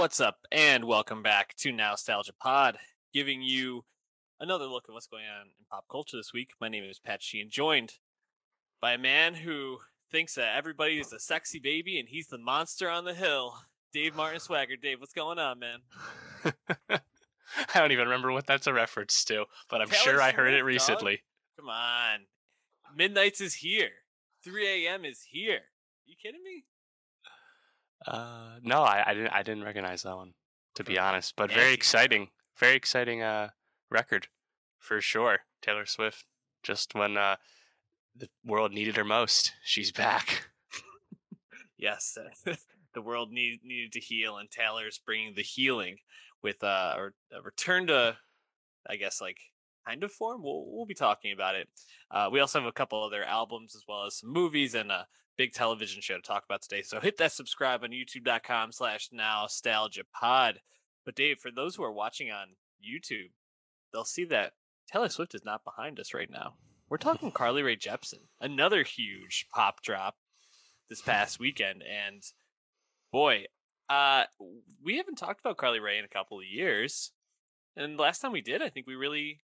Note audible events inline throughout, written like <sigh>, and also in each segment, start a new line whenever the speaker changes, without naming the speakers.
What's up, and welcome back to Nostalgia Pod, giving you another look at what's going on in pop culture this week. My name is Pat Sheehan, joined by a man who thinks that everybody is a sexy baby and he's the monster on the hill. Dave Martin Swagger. Dave, what's going on, man? <laughs>
I don't even remember what that's a reference to, but I'm Taylor sure I heard it recently. Dog.
Come on. Midnight's is here. 3 a.m. is here. You kidding me?
Uh, no, I, I didn't. I didn't recognize that one, to be honest. But very exciting, very exciting uh record, for sure. Taylor Swift, just when uh the world needed her most, she's back. <laughs>
yes, <laughs> the world need, needed to heal, and Taylor's bringing the healing with uh or a return to, I guess like kind of form. We'll we'll be talking about it. Uh, we also have a couple other albums as well as some movies and uh big television show to talk about today. So hit that subscribe on youtube.com slash nostalgia pod. But Dave, for those who are watching on YouTube, they'll see that Taylor Swift is not behind us right now. We're talking <laughs> Carly Rae Jepsen, another huge pop drop this past weekend. And boy, uh, we haven't talked about Carly Rae in a couple of years. And last time we did, I think we really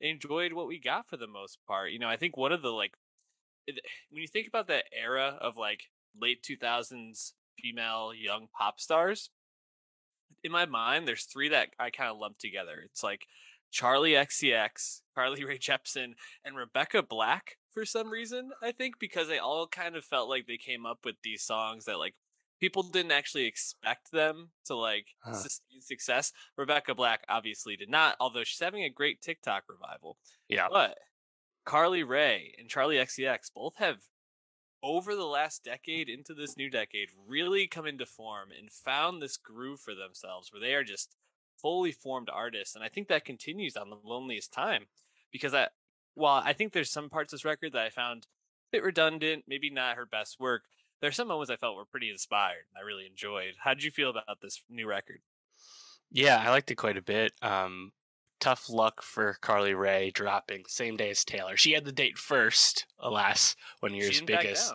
enjoyed what we got for the most part. You know, I think one of the like when you think about that era of like late 2000s female young pop stars, in my mind, there's three that I kind of lump together. It's like Charli XCX, Carly Rae Jepsen, and Rebecca Black for some reason, I think, because they all kind of felt like they came up with these songs that like people didn't actually expect them to like huh. sustain success. Rebecca Black obviously did not, although she's having a great TikTok revival.
Yeah.
But Carly Rae and Charli XCX both have over the last decade into this new decade really come into form and found this groove for themselves where they are just fully formed artists and i think that continues on the loneliest time because i while i think there's some parts of this record that i found a bit redundant maybe not her best work there's some moments i felt were pretty inspired and i really enjoyed. How did you feel about this new record?
Yeah i liked it quite a bit um tough luck for Carly Rae dropping same day as Taylor. She had the date first, alas, when you're she as big as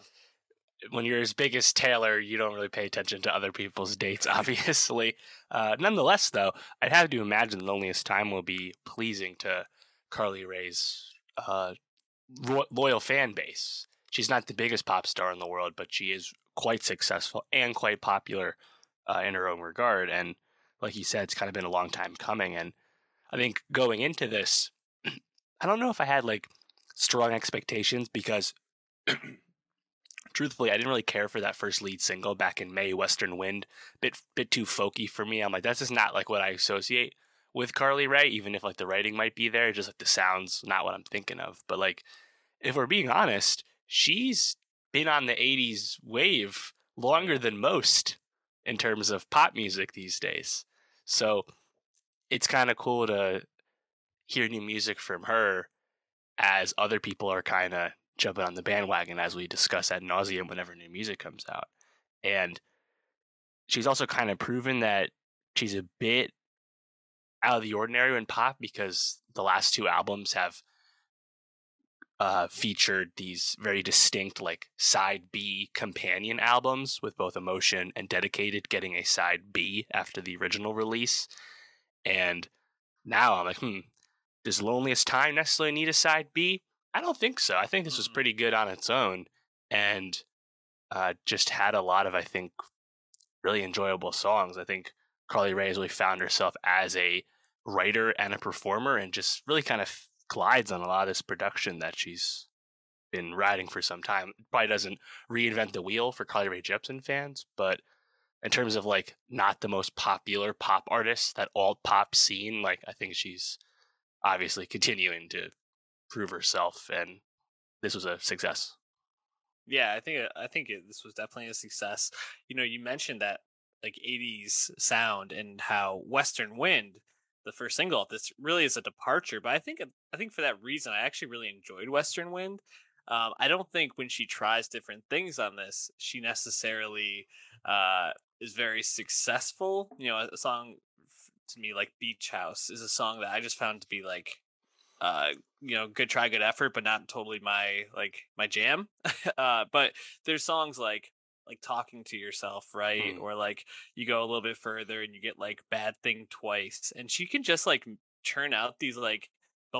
when you're as big as Taylor, you don't really pay attention to other people's dates, <laughs> obviously. Uh, nonetheless, though, I'd have to imagine the Loneliest Time will be pleasing to Carly Rae's uh, ro- loyal fan base. She's not the biggest pop star in the world, but she is quite successful and quite popular uh, in her own regard. And like you said, it's kind of been a long time coming. And I think going into this, <clears throat> I don't know if I had like strong expectations because <clears throat> truthfully, I didn't really care for that first lead single back in May, Western Wind. Bit bit too folky for me. I'm like, that's just not like what I associate with Carly Rae, even if like the writing might be there, just like the sounds not what I'm thinking of. But like if we're being honest, she's been on the 80s wave longer than most in terms of pop music these days. So it's kind of cool to hear new music from her as other people are kind of jumping on the bandwagon as we discuss ad nauseum whenever new music comes out. And she's also kind of proven that she's a bit out of the ordinary in pop because the last two albums have uh, featured these very distinct like side B companion albums with both Emotion and Dedicated getting a side B after the original release. And now I'm like, hmm, does Loneliest Time necessarily need a side B? I don't think so. I think this was mm-hmm. pretty good on its own and uh, just had a lot of, I think, really enjoyable songs. I think Carly Rae has really found herself as a writer and a performer and just really kind of glides on a lot of this production that she's been writing for some time. Probably doesn't reinvent the wheel for Carly Rae Jepsen fans, but in terms of like not the most popular pop artist that alt pop scene like i think she's obviously continuing to prove herself and this was a success.
Yeah i think i think it, this was definitely a success. You know you mentioned that like 80s sound and how western wind the first single this really is a departure but i think i think for that reason i actually really enjoyed western wind. Um, i don't think when she tries different things on this she necessarily uh, is very successful. You know, a song to me like Beach House is a song that I just found to be like uh you know good try good effort but not totally my like my jam <laughs> uh but there's songs like like talking to yourself, right?
Mm.
Or like you go a little bit further and you get like bad thing twice, and she can just like churn out these like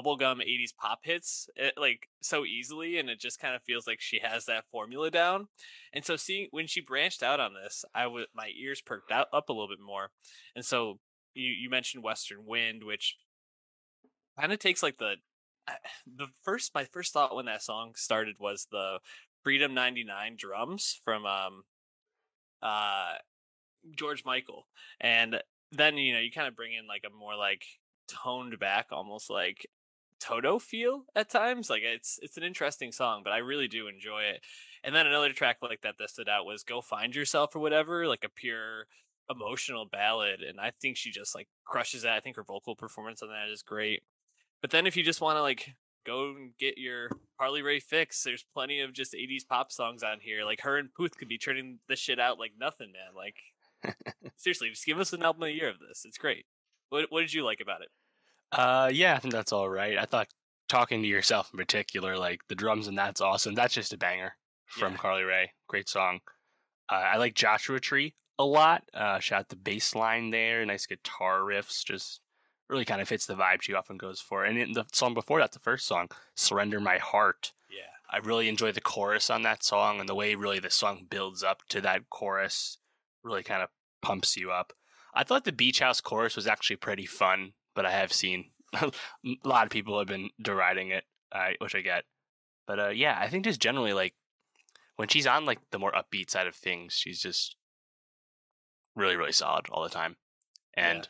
bubblegum 80s pop hits eh, like so easily and it just kind of feels like she has that formula down and so seeing when she branched out on this i would my ears perked out up a little bit more and so you, you mentioned western wind which kind of takes like the the first my first thought when that song started was the freedom 99 drums from um uh george michael and then you know you kind of bring in like a more like toned back almost like Toto feel at times. Like it's it's an interesting song, but I really do enjoy it. And then another track like that that stood out was "Go Find Yourself" or whatever, like a pure emotional ballad. And I think she just like crushes that. I think her vocal performance on that is great. But then if you just want to like go and get your Carly Rae fix, there's plenty of just 80s pop songs on here. Like her and Puth could be turning this shit out like nothing, man. Like <laughs> seriously, just give us an album a year of this. It's great. What what did you like about it?
Uh, yeah, I think that's all right. I thought talking to yourself in particular, like the drums and that's awesome. That's just a banger from
Yeah.
Carly Rae. Great song. Uh, I like Joshua Tree a lot. Uh, shout out the bass line there, nice guitar riffs, just really kind of fits the vibe she often goes for. And in the song before that, the first song, Surrender My Heart,
Yeah.
I really enjoy the chorus on that song and the way really the song builds up to that chorus really kind of pumps you up. I thought the Beach House chorus was actually pretty fun, but I have seen <laughs> a lot of people have been deriding it, uh, which I get. But uh, yeah, I think just generally like when she's on like the more upbeat side of things, she's just really really solid all the time. And
Yeah.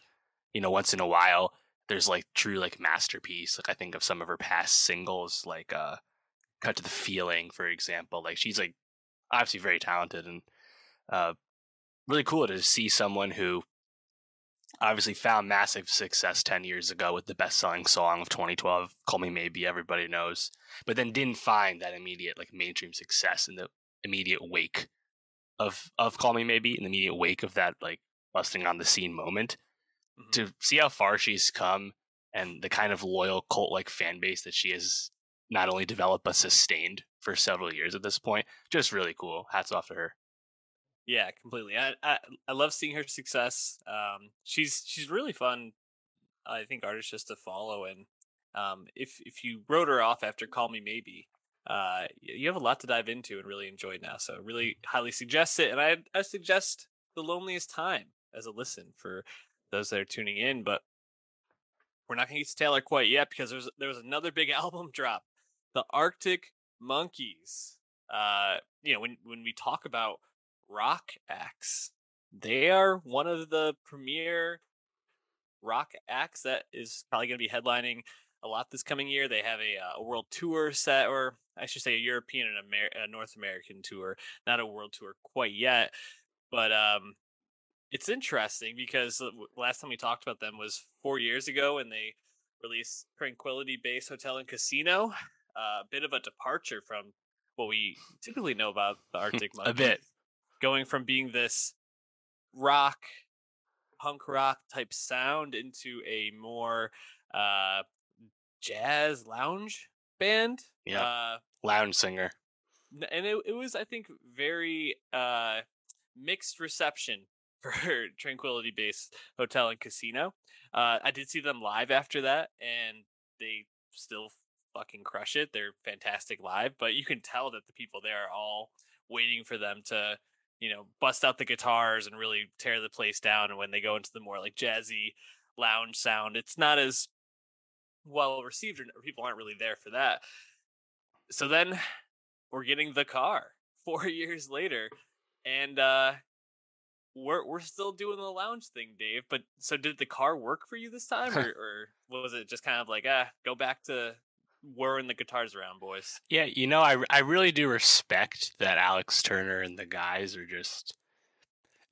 you know, once in a while, there's like true like masterpiece. Like I think of some of her past singles, like uh, "Cut to the Feeling," for example. Like she's like obviously very talented and uh, really cool to see someone who obviously found massive success 10 years ago with the best-selling song of 2012 call me maybe everybody knows but then didn't find that immediate like mainstream success in the immediate wake of of call me maybe in the immediate wake of that like busting on the scene moment.
Mhm.
to see how far she's come and the kind of loyal cult like fan base that she has not only developed but sustained for several years at this point just really cool. Hats off to her
Yeah, completely. I, I I love seeing her success. Um, she's she's really fun. I think artist just to follow, and um, if if you wrote her off after Call Me Maybe, uh, you have a lot to dive into and really enjoy now. So really highly suggest it, and I I suggest The Loneliest Time as a listen for those that are tuning in. But we're not going to get to Taylor quite yet because there's there was another big <laughs> album drop, the Arctic Monkeys. Uh, you know when when we talk about rock acts. They are one of the premier rock acts that is probably going to be headlining a lot this coming year. They have a, uh, a world tour set, or I should say, a European and Amer- a North American tour, not a world tour quite yet. But um, it's interesting because the last time we talked about them was four years ago, and they released Tranquility Base Hotel and Casino. <sighs> A bit of a departure from what we typically know about the <laughs> Arctic Monkeys.
A bit.
Going from being this rock punk rock type sound into a more uh jazz lounge band
Yeah.
uh
lounge singer.
and it, it was i think very uh mixed reception <laughs> for tranquility base hotel and casino. Uh i did see them live after that and they still fucking crush it. They're fantastic live but you can tell that the people there are all waiting for them to you know bust out the guitars and really tear the place down and when they go into the more like jazzy lounge sound it's not as well received or people aren't really there for that. So then we're getting the car <laughs> four years later and uh we're we're still doing the lounge thing dave but so did the car work for you this time <laughs> or, or was it just kind of like ah go back to whirring the guitars around boys
Yeah, you know, I I really do respect that Alex Turner and the guys are just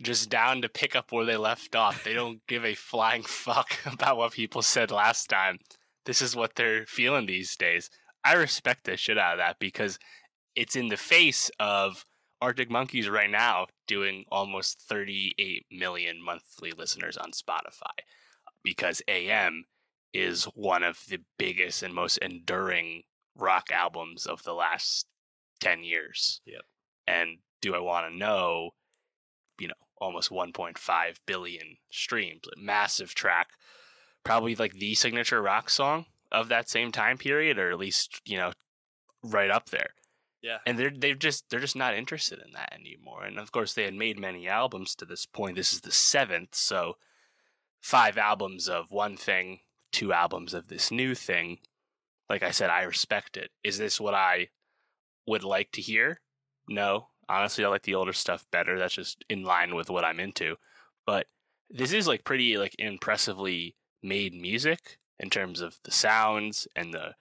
just down to pick up where they left off. They don't give a flying <laughs> fuck about what people said last time. This is what they're feeling these days. I respect the shit out of that because it's in the face of Arctic Monkeys right now doing almost 38 million monthly listeners on Spotify because AM is one of the biggest and most enduring rock albums of the last 10 years.
Yep.
And do I want to know? You know, almost 1.5 billion streams, massive track, probably like the signature rock song of that same time period, or at least you know, right up there.
Yeah.
And they're they're just they're just not interested in that anymore. And of course, they had made many albums to this point. This is the seventh, so five albums of one thing, two albums of this new thing. Like I said, I respect it. Is this what I would like to hear? No. Honestly, I like the older stuff better. That's just in line with what I'm into. But this is like pretty like impressively made music in terms of the sounds and the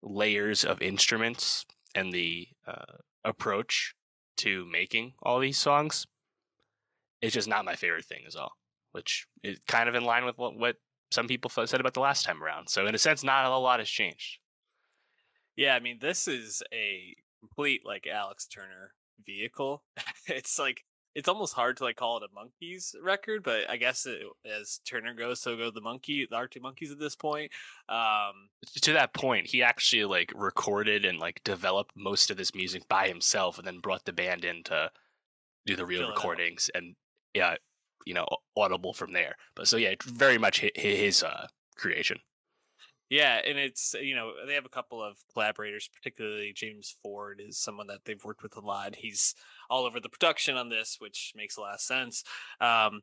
layers of instruments and the uh, approach to making all these songs. It's just not my favorite thing, is all. Which is kind of in line with what, what some people said about the last time around. So in a sense, not a lot has changed.
Yeah, I mean, this is a complete like Alex Turner vehicle. <laughs> it's like it's almost hard to like call it a monkeys record, but I guess it, as Turner goes, so go the monkey, the Arctic Monkeys at this point. Um,
to that point, he actually like recorded and like developed most of this music by himself, and then brought the band in to do the real recordings, and yeah, you know, audible from there. But so yeah, very much his uh, creation.
Yeah, and it's you know they have a couple of collaborators, particularly James Ford is someone that they've worked with a lot. He's all over the production on this, which makes a lot of sense. Um,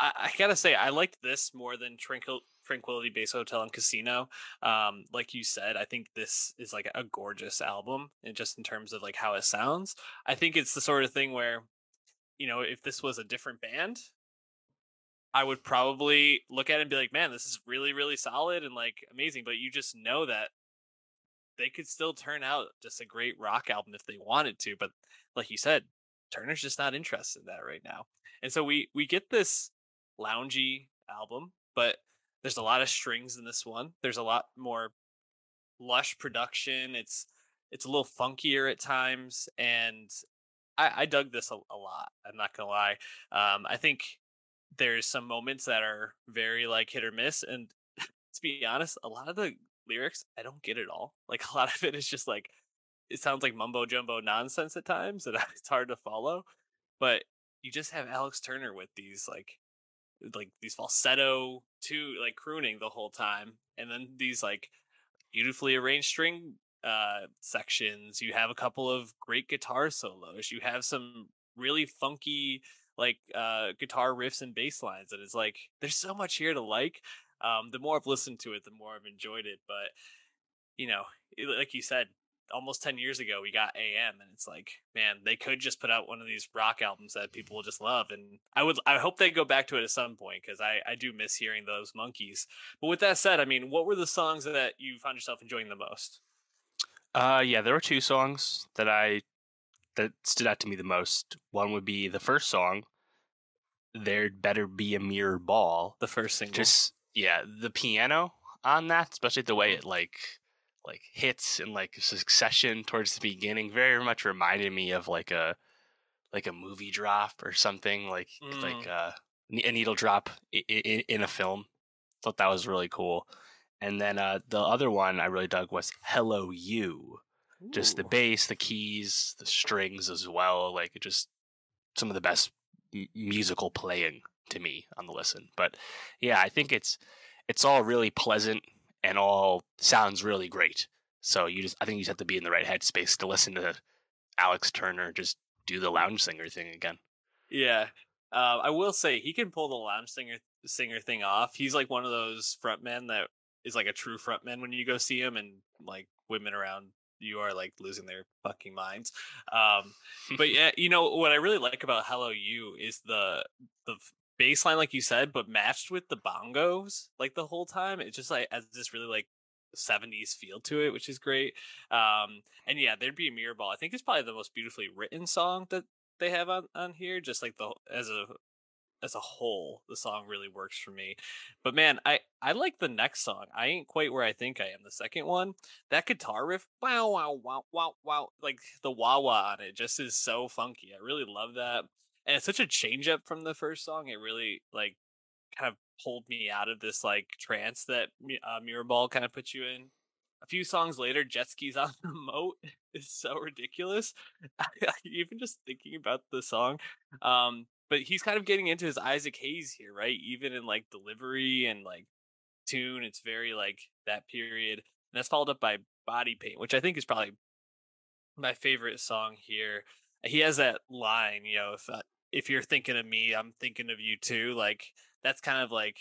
I, I gotta say, I liked this more than Tranquil- Tranquility Base Hotel and Casino. Um, like you said, I think this is like a gorgeous album, and just in terms of like how it sounds, I think it's the sort of thing where, you know, if this was a different band, I would probably look at it and be like, man, this is really, really solid and like amazing. But you just know that they could still turn out just a great rock album if they wanted to. But like you said, Turner's just not interested in that right now. And so we we get this loungy album, but there's a lot of strings in this one. There's a lot more lush production. It's it's a little funkier at times, and I, I dug this a, a, lot. I'm not gonna lie. Um, I think there's some moments that are very like hit or miss and <laughs> to be honest a lot of the lyrics i don't get it all like a lot of it is just like it sounds like mumbo jumbo nonsense at times and <laughs> it's hard to follow but you just have alex turner with these like like these falsetto to like crooning the whole time and then these like beautifully arranged string uh sections you have a couple of great guitar solos you have some really funky like uh, guitar riffs and bass lines, and it's like there's so much here to like. Um, the more I've listened to it, the more I've enjoyed it. But you know, like you said, almost 10 years ago we got am and it's like man they could just put out one of these rock albums that people will just love and i would i hope they go back to it at some point because i i do miss hearing those monkeys but with that said i mean what were the songs that you found yourself enjoying the most
uh yeah there were two songs that i that stood out to me the most. One would be the first song, "There'd Better Be a Mirror Ball."
The first single.
Just yeah, the piano on that, especially the way mm-hmm. it like like hits in like succession towards the beginning, very much reminded me of like a like a movie drop or something like mm. like uh, a needle drop in, in a film. Thought that was really cool. And then uh, the other one I really dug was "Hello You." just the bass, the keys, the strings as well. Like just some of the best m- musical playing to me on the listen. But yeah, I think it's it's all really pleasant and all sounds really great. So you just I think you just have to be in the right headspace to listen to Alex Turner just do the lounge singer thing again.
Yeah. Uh, I will say he can pull the lounge singer singer thing off. He's like one of those frontmen that is like a true frontman when you go see him and like women around you are like losing their fucking minds. Um, but <laughs> yeah, you know what I really like about Hello You is the the bass line, like you said, but matched with the bongos like the whole time. It just like has this really like 70s feel to it, which is great. Um, and yeah, there'd be a mirror ball. I think it's probably the most beautifully written song that they have on on here. Just like the as a as a whole, the song really works for me. But man, I I like the next song. I ain't quite where I think I am. The second one, that guitar riff, wow wow wow wow wow, like the wah wah on it just is so funky. I really love that, and it's such a change up from the first song. It really like kind of pulled me out of this like trance that uh, Mirrorball kind of put you in. a few songs later, jet skis on the moat <laughs> is so ridiculous. <laughs> Even just thinking about the song. Um, but he's kind of getting into his Isaac Hayes here, right? Even in like delivery and like tune, it's very like that period. And that's followed up by Body Paint, which I think is probably my favorite song here. He has that line, you know, if uh, if you're thinking of me, I'm thinking of you too. Like that's kind of like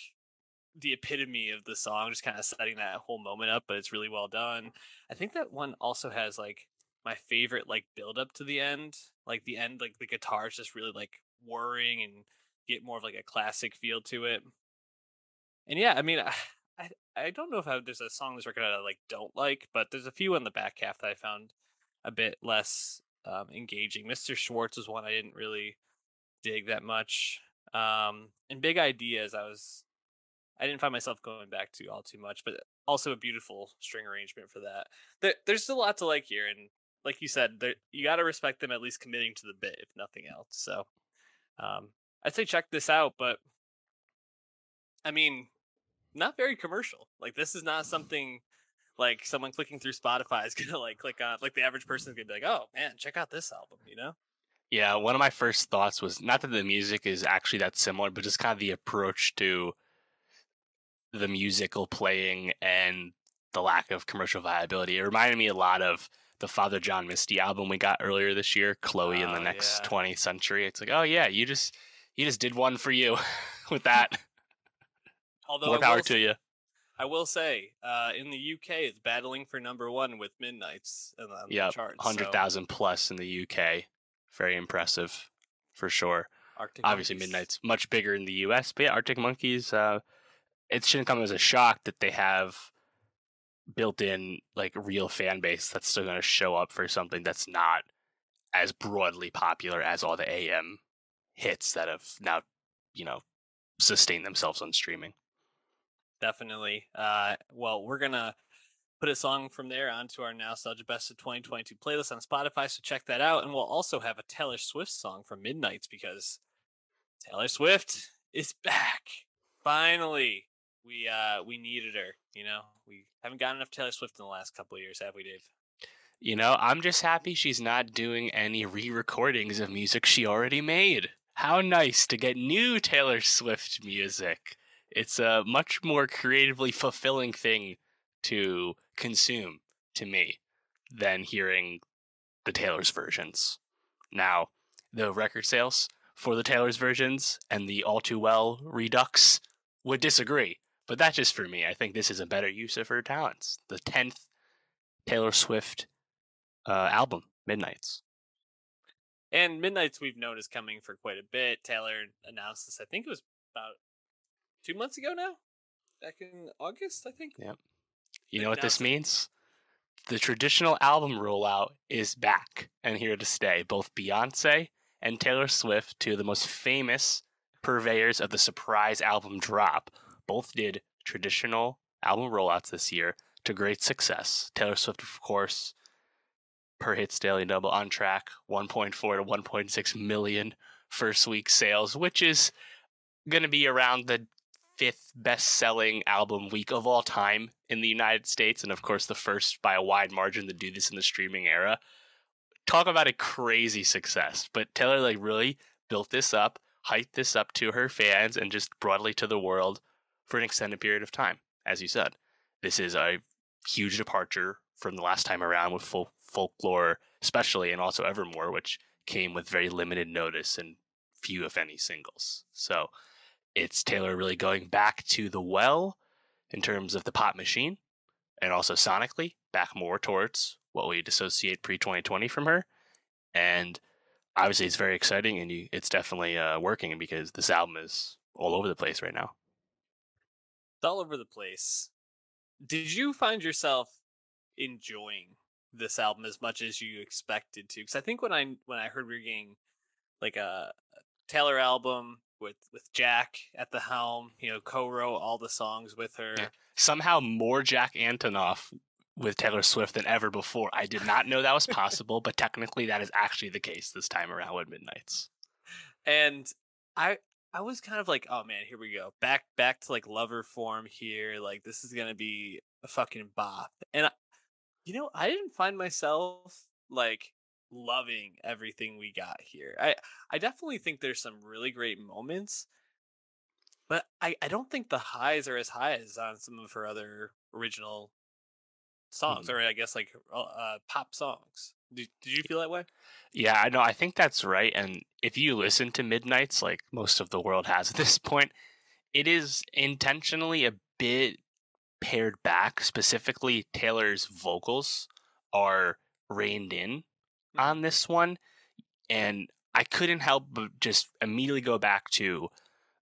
the epitome of the song, just kind of setting that whole moment up, but it's really well done. I think that one also has like my favorite like build up to the end. Like the end, like the guitar is just really like whirring and get more of like a classic feel to it. And yeah, I mean, I I, don't know if I, there's a song on this record I like don't like, but there's a few on the back half that I found a bit less um, engaging. Mr. Schwartz was one I didn't really dig that much. Um, and Big Ideas, I was I didn't find myself going back to all too much, but also a beautiful string arrangement for that. There, there's still a lot to like here, and like you said, you got to respect them at least committing to the bit, if nothing else. So, um, I'd say check this out, but I mean, not very commercial. Like this is not something like someone clicking through Spotify is <laughs> gonna like click on. Like the average person is gonna be like, "Oh man, check out this album," you know?
Yeah, one of my first thoughts was not that the music is actually that similar, but just kind of the approach to the musical playing and the lack of commercial viability. It reminded me a lot of the Father John Misty album we got earlier this year, Chloe oh, in the oh, next yeah. 20th century. It's like, oh yeah, you just you just did one for you <laughs> with that. Although more power to you.
I will say, uh, in the UK, it's battling for number one with Midnights on
yep,
the charts.
hundred thousand so. plus in the UK. Very impressive, for sure. Arctic Obviously, Monkeys. Midnight's much bigger in the US, but yeah, Arctic Monkeys. Uh, it shouldn't come as a shock that they have built-in like real fan base that's still going to show up for something that's not as broadly popular as all the AM hits that have now, you know, sustained themselves on streaming.
Definitely. Uh, well, we're gonna put a song from there onto our Nostalgia Best of 2022 playlist on Spotify, so check that out. And we'll also have a Taylor Swift song from Midnights because Taylor Swift is back. Finally, we uh we needed her. You know, we haven't gotten enough Taylor Swift in the last couple of years, have we, Dave?
You know, I'm just happy she's not doing any re-recordings of music she already made. How nice to get new Taylor Swift music. It's a much more creatively fulfilling thing to consume to me than hearing the Taylor's versions. Now, the record sales for the Taylor's versions and the All Too Well Redux would disagree, but that's just for me. I think this is a better use of her talents. The 10th Taylor Swift uh, album, Midnights.
And Midnights we've known is coming for quite a bit. Taylor announced this, I think it was about two months ago now. Back in August, I think.
Yep. You know what this means? The traditional album rollout is back and here to stay. Both Beyonce and Taylor Swift, two of the most famous purveyors of the surprise album drop, both did traditional album rollouts this year to great success. Taylor Swift, of course, per hits daily double on track 1.4 to 1.6 million first week sales, which is going to be around the fifth best selling album week of all time in the United States, and of course, the first by a wide margin to do this in the streaming era. Talk about a crazy success. But Taylor, like, really built this up, hyped this up to her fans, and just broadly to the world for an extended period of time. As you said, this is a huge departure from the last time around with full folklore, especially, and also Evermore, which came with very limited notice and few, if any, singles. So it's Taylor really going back to the well in terms of the pop machine and also sonically back more towards what we'd associate pre 2020 from her. And obviously, it's very exciting and you, it's definitely uh, working because this album is all over the place right now.
All over the place. Did you find yourself enjoying this album as much as you expected to? Because I think when I when I heard we were getting like a Taylor album with with Jack at the helm. You know, co-wrote all the songs with her. Yeah.
Somehow more Jack Antonoff with Taylor Swift than ever before. I did not know that was possible, but technically that is actually the case this time around with Midnights.
And I I was kind of like, oh man, here we go. Back back to like lover form here. Like this is gonna be a fucking bop. And I, You know, I didn't find myself like loving everything we got here. I I definitely think there's some really great moments, but I I don't think the highs are as high as on some of her other original songs,
Mhm.
or I guess like uh, uh, pop songs. Did, did you feel that way?
Yeah, I know. I think that's right. And if you listen to Midnight's, like most of the world has at this point, it is intentionally a bit pared back. Specifically, Taylor's vocals are reined in
Mhm.
on this one. And I couldn't help but just immediately go back to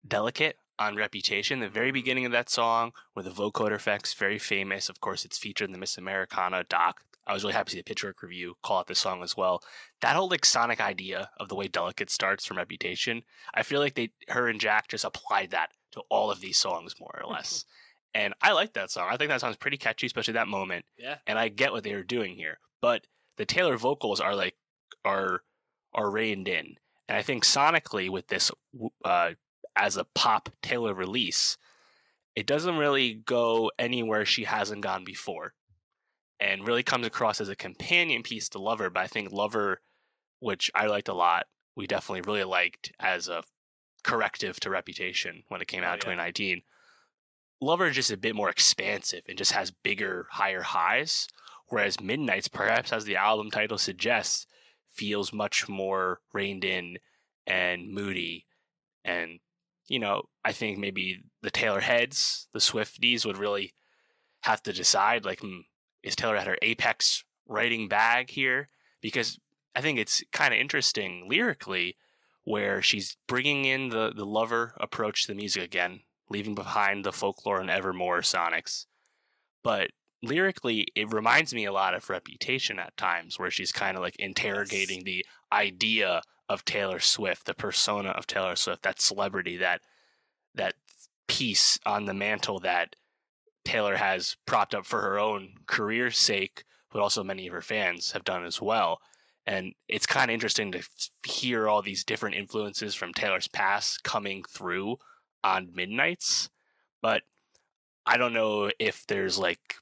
Delicate on Reputation, the very beginning of that song, where the vocoder effects very famous. Of course, it's featured in the Miss Americana doc. I was really happy to see the Pitchfork review call out this song as well. That whole like sonic idea of the way Delicate starts from Reputation, I feel like they, her and Jack, just applied that to all of these songs more or less. <laughs> and I like that song. I think that song's pretty catchy, especially that moment.
Yeah.
And I get what they were doing here, but the Taylor vocals are like are are reined in, and I think sonically with this uh, as a pop Taylor release, it doesn't really go anywhere she hasn't gone before, and really comes across as a companion piece to Lover. But I think Lover, which I liked a lot, we definitely really liked as a corrective to Reputation when it came
Oh,
out in
yeah.
2019. Lover is just a bit more expansive and just has bigger, higher highs, whereas Midnight's, perhaps as the album title suggests, feels much more reined in and moody. And, you know, I think maybe the Taylor heads, the Swifties, would really have to decide like, hmm, is Taylor at her apex writing bag here? Because I think it's kind of interesting lyrically where she's bringing in the, the lover approach to the music again, leaving behind the folklore and evermore sonics. But lyrically, it reminds me a lot of Reputation at times, where she's kind of like interrogating the idea of Taylor Swift, the persona of Taylor Swift, that celebrity, that that piece on the mantle that Taylor has propped up for her own career's sake, but also many of her fans have done as well. And it's kind of interesting to hear all these different influences from Taylor's past coming through on Midnights. But I don't know if there's like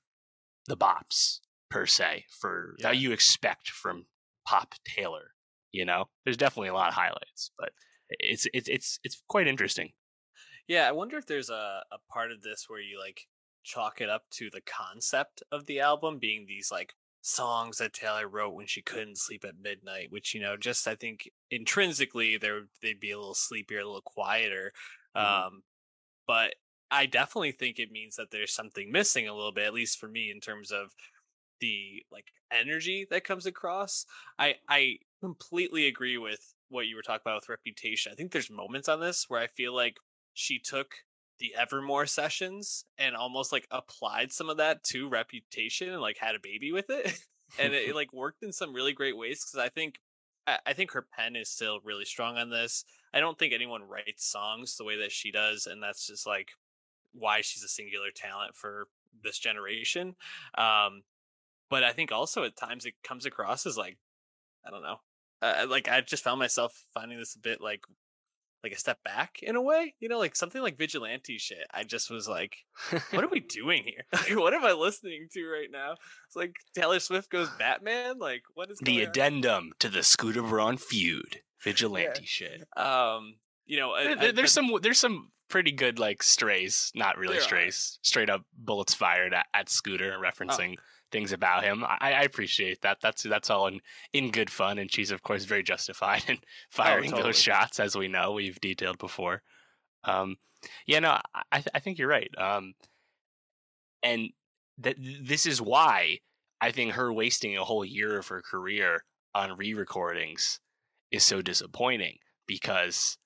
the bops per se for
Yeah.
that you expect from pop Taylor. You know, there's definitely a lot of highlights, but it's it's it's it's quite interesting.
Yeah, I wonder if there's a, a part of this where you like chalk it up to the concept of the album being these like songs that Taylor wrote when she couldn't sleep at midnight, which you know, just I think intrinsically there they'd be a little sleepier, a little quieter.
Mhm.
Um, but I definitely think it means that there's something missing a little bit, at least for me, in terms of the like energy that comes across. I I completely agree with what you were talking about with reputation. I think there's moments on this where I feel like she took the Evermore sessions and almost like applied some of that to reputation and like had a baby with it. <laughs> and it, <laughs> like worked in some really great ways because I think I, I think her pen is still really strong on this. I don't think anyone writes songs the way that she does, and that's just like why she's a singular talent for this generation. Um, but I think also at times it comes across as like I don't know, uh, like I just found myself finding this a bit like like a step back in a way, you know, like something like vigilante shit. I just was like, what are we <laughs> doing here? <laughs> Like, what am I listening to right now? It's like Taylor Swift goes Batman. Like, what is
the addendum to the Scooter Braun feud, vigilante shit.
Um, you know, I-
There-
I-
there's
but-
some there's some pretty good like strays, not really
There are.
strays, straight up bullets fired at, at Scooter, referencing things about him. I, I appreciate that. That's that's all in in good fun, and she's of course very justified <laughs> in firing
totally.
those shots, as we know we've detailed before. Um, yeah, no, I I th- I think you're right. Um, and that this is why I think her wasting a whole year of her career on re-recordings is so disappointing because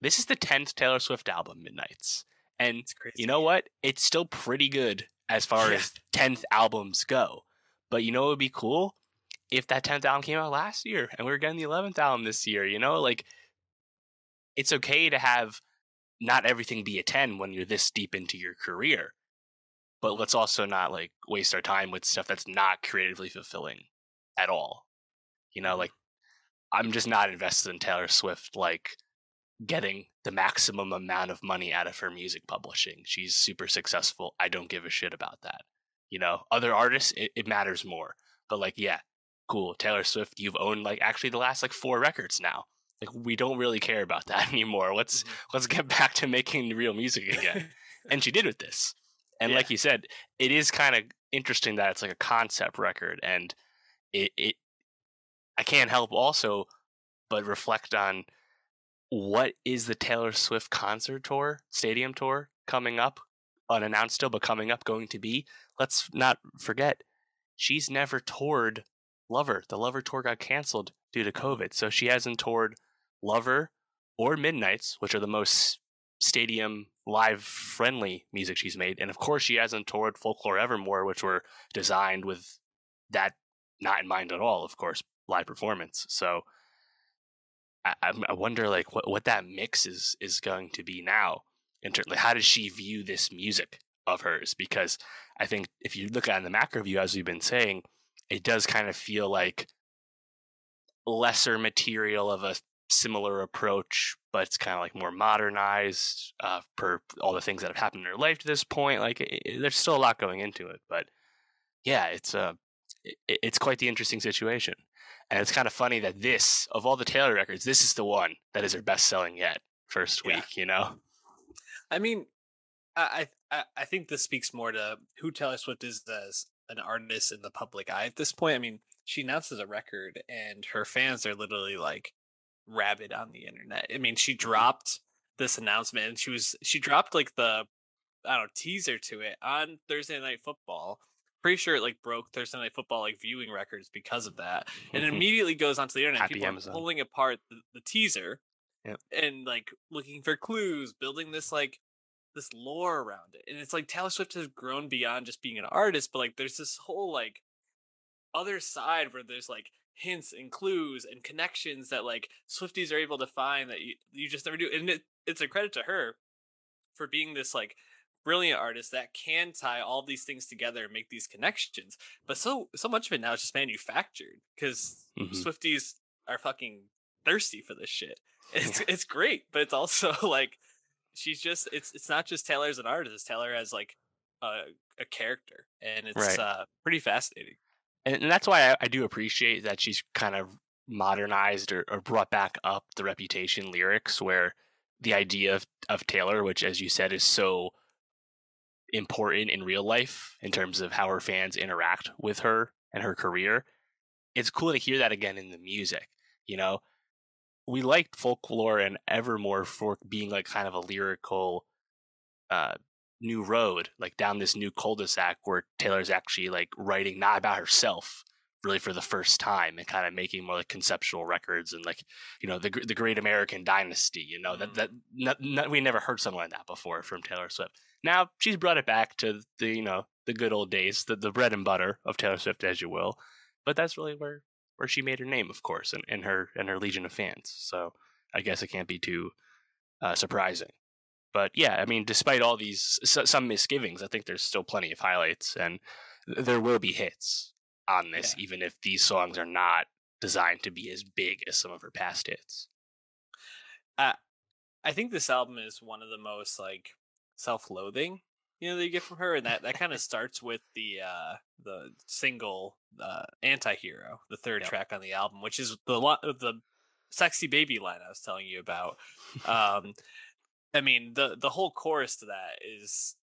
this is the 10th Taylor Swift album, Midnights. And you know what? It's still pretty good as far
Yeah.
as 10th albums go. But you know it would be cool? If that 10th album came out last year and we were getting the 11th album this year, you know? Like, it's okay to have not everything be a 10 when you're this deep into your career. But let's also not like waste our time with stuff that's not creatively fulfilling at all. You know, mm-hmm. like I'm just not invested in Taylor Swift like getting the maximum amount of money out of her music publishing. She's super successful. I don't give a shit about that. You know, other artists, it, it matters more. But like, yeah, cool. Taylor Swift, you've owned like actually the last like four records now. Like we don't really care about that <laughs> anymore. Let's
Mhm.
let's get back to making real music again. <laughs> and she did with this. And
Yeah.
like you said, it is kind of interesting that it's like a concept record and it, it I can't help also but reflect on what is the Taylor Swift concert tour, stadium tour coming up, unannounced still, but coming up going to be. Let's not forget, she's never toured Lover. The Lover tour got canceled due to COVID, so she hasn't toured Lover or Midnights, which are the most stadium live friendly music she's made, and of course she hasn't toured Folklore Evermore, which were designed with that not in mind at all. Of course, live performance. So I, I'm- wonder like what, what that mix is is going to be now. In terms, like, how does she view this music of hers? Because I think if you look at in the macro view, as we've been saying, it does kind of feel like lesser material of a similar approach, but it's kind of like more modernized uh, per all the things that have happened in her life to this point. Like it, it- there's still a lot going into it, but yeah, it's uh, it, it's quite the interesting situation. And it's kind of funny that this, of all the Taylor records, this is the one that is her best selling yet. First
Yeah.
week, you know?
I mean, I, I I think this speaks more to who Taylor Swift is as an artist in the public eye at this point. I mean, she announces a record, and her fans are literally like rabid on the internet. I mean, she mm-hmm. dropped this announcement, and she was she dropped like the I don't know teaser to it on Thursday Night Football. Pretty sure it like broke Thursday Night Football like viewing records because of that, and it <laughs> immediately goes onto the internet.
Happy
People
Amazon.
are pulling apart the, the teaser
Yep.
and like looking for clues, building this like this lore around it. And it's like Taylor Swift has grown beyond just being an artist, but like there's this whole like other side where there's like hints and clues and connections that like Swifties are able to find that you, you just never do. And it, it's a credit to her for being this like brilliant artist that can tie all these things together and make these connections. But so so much of it now is just manufactured because
Mhm.
Swifties are fucking thirsty for this shit. <laughs> It's it's great, but it's also <laughs> like she's just it's it's not just Taylor as an artist, it's Taylor as like a a character. And it's
Right.
uh pretty fascinating.
and, and that's why I, I do appreciate that she's kind of modernized or, or brought back up the reputation lyrics where the idea of, of taylor which as you said is so important in real life in terms of how her fans interact with her and her career it's cool to hear that again in the music you know? We liked folklore and evermore for being like kind of a lyrical uh new road, like down this new cul-de-sac where Taylor's actually like writing not about herself really for the first time and kind of making more like conceptual records and like you know the the Great American Dynasty. You know that
Mhm.
that not, we never heard something like that before from Taylor Swift. Now she's brought it back to the you know the good old days, the the bread and butter of Taylor Swift, as you will. But that's really where where she made her name, of course, and, and her and her legion of fans. So I guess it can't be too uh, surprising. But yeah, I mean, despite all these s- some misgivings, I think there's still plenty of highlights, and there will be hits on this,
Yeah.
even if these songs are not designed to be as big as some of her past hits.
I think this album is one of the most like self-loathing, you know, that you get from her, and that that kind of <laughs> starts with the uh the single uh "Anti-Hero," the third
Yep.
track on the album, which is the lo- the sexy baby line I was telling you about. Um, I mean the the whole chorus to that is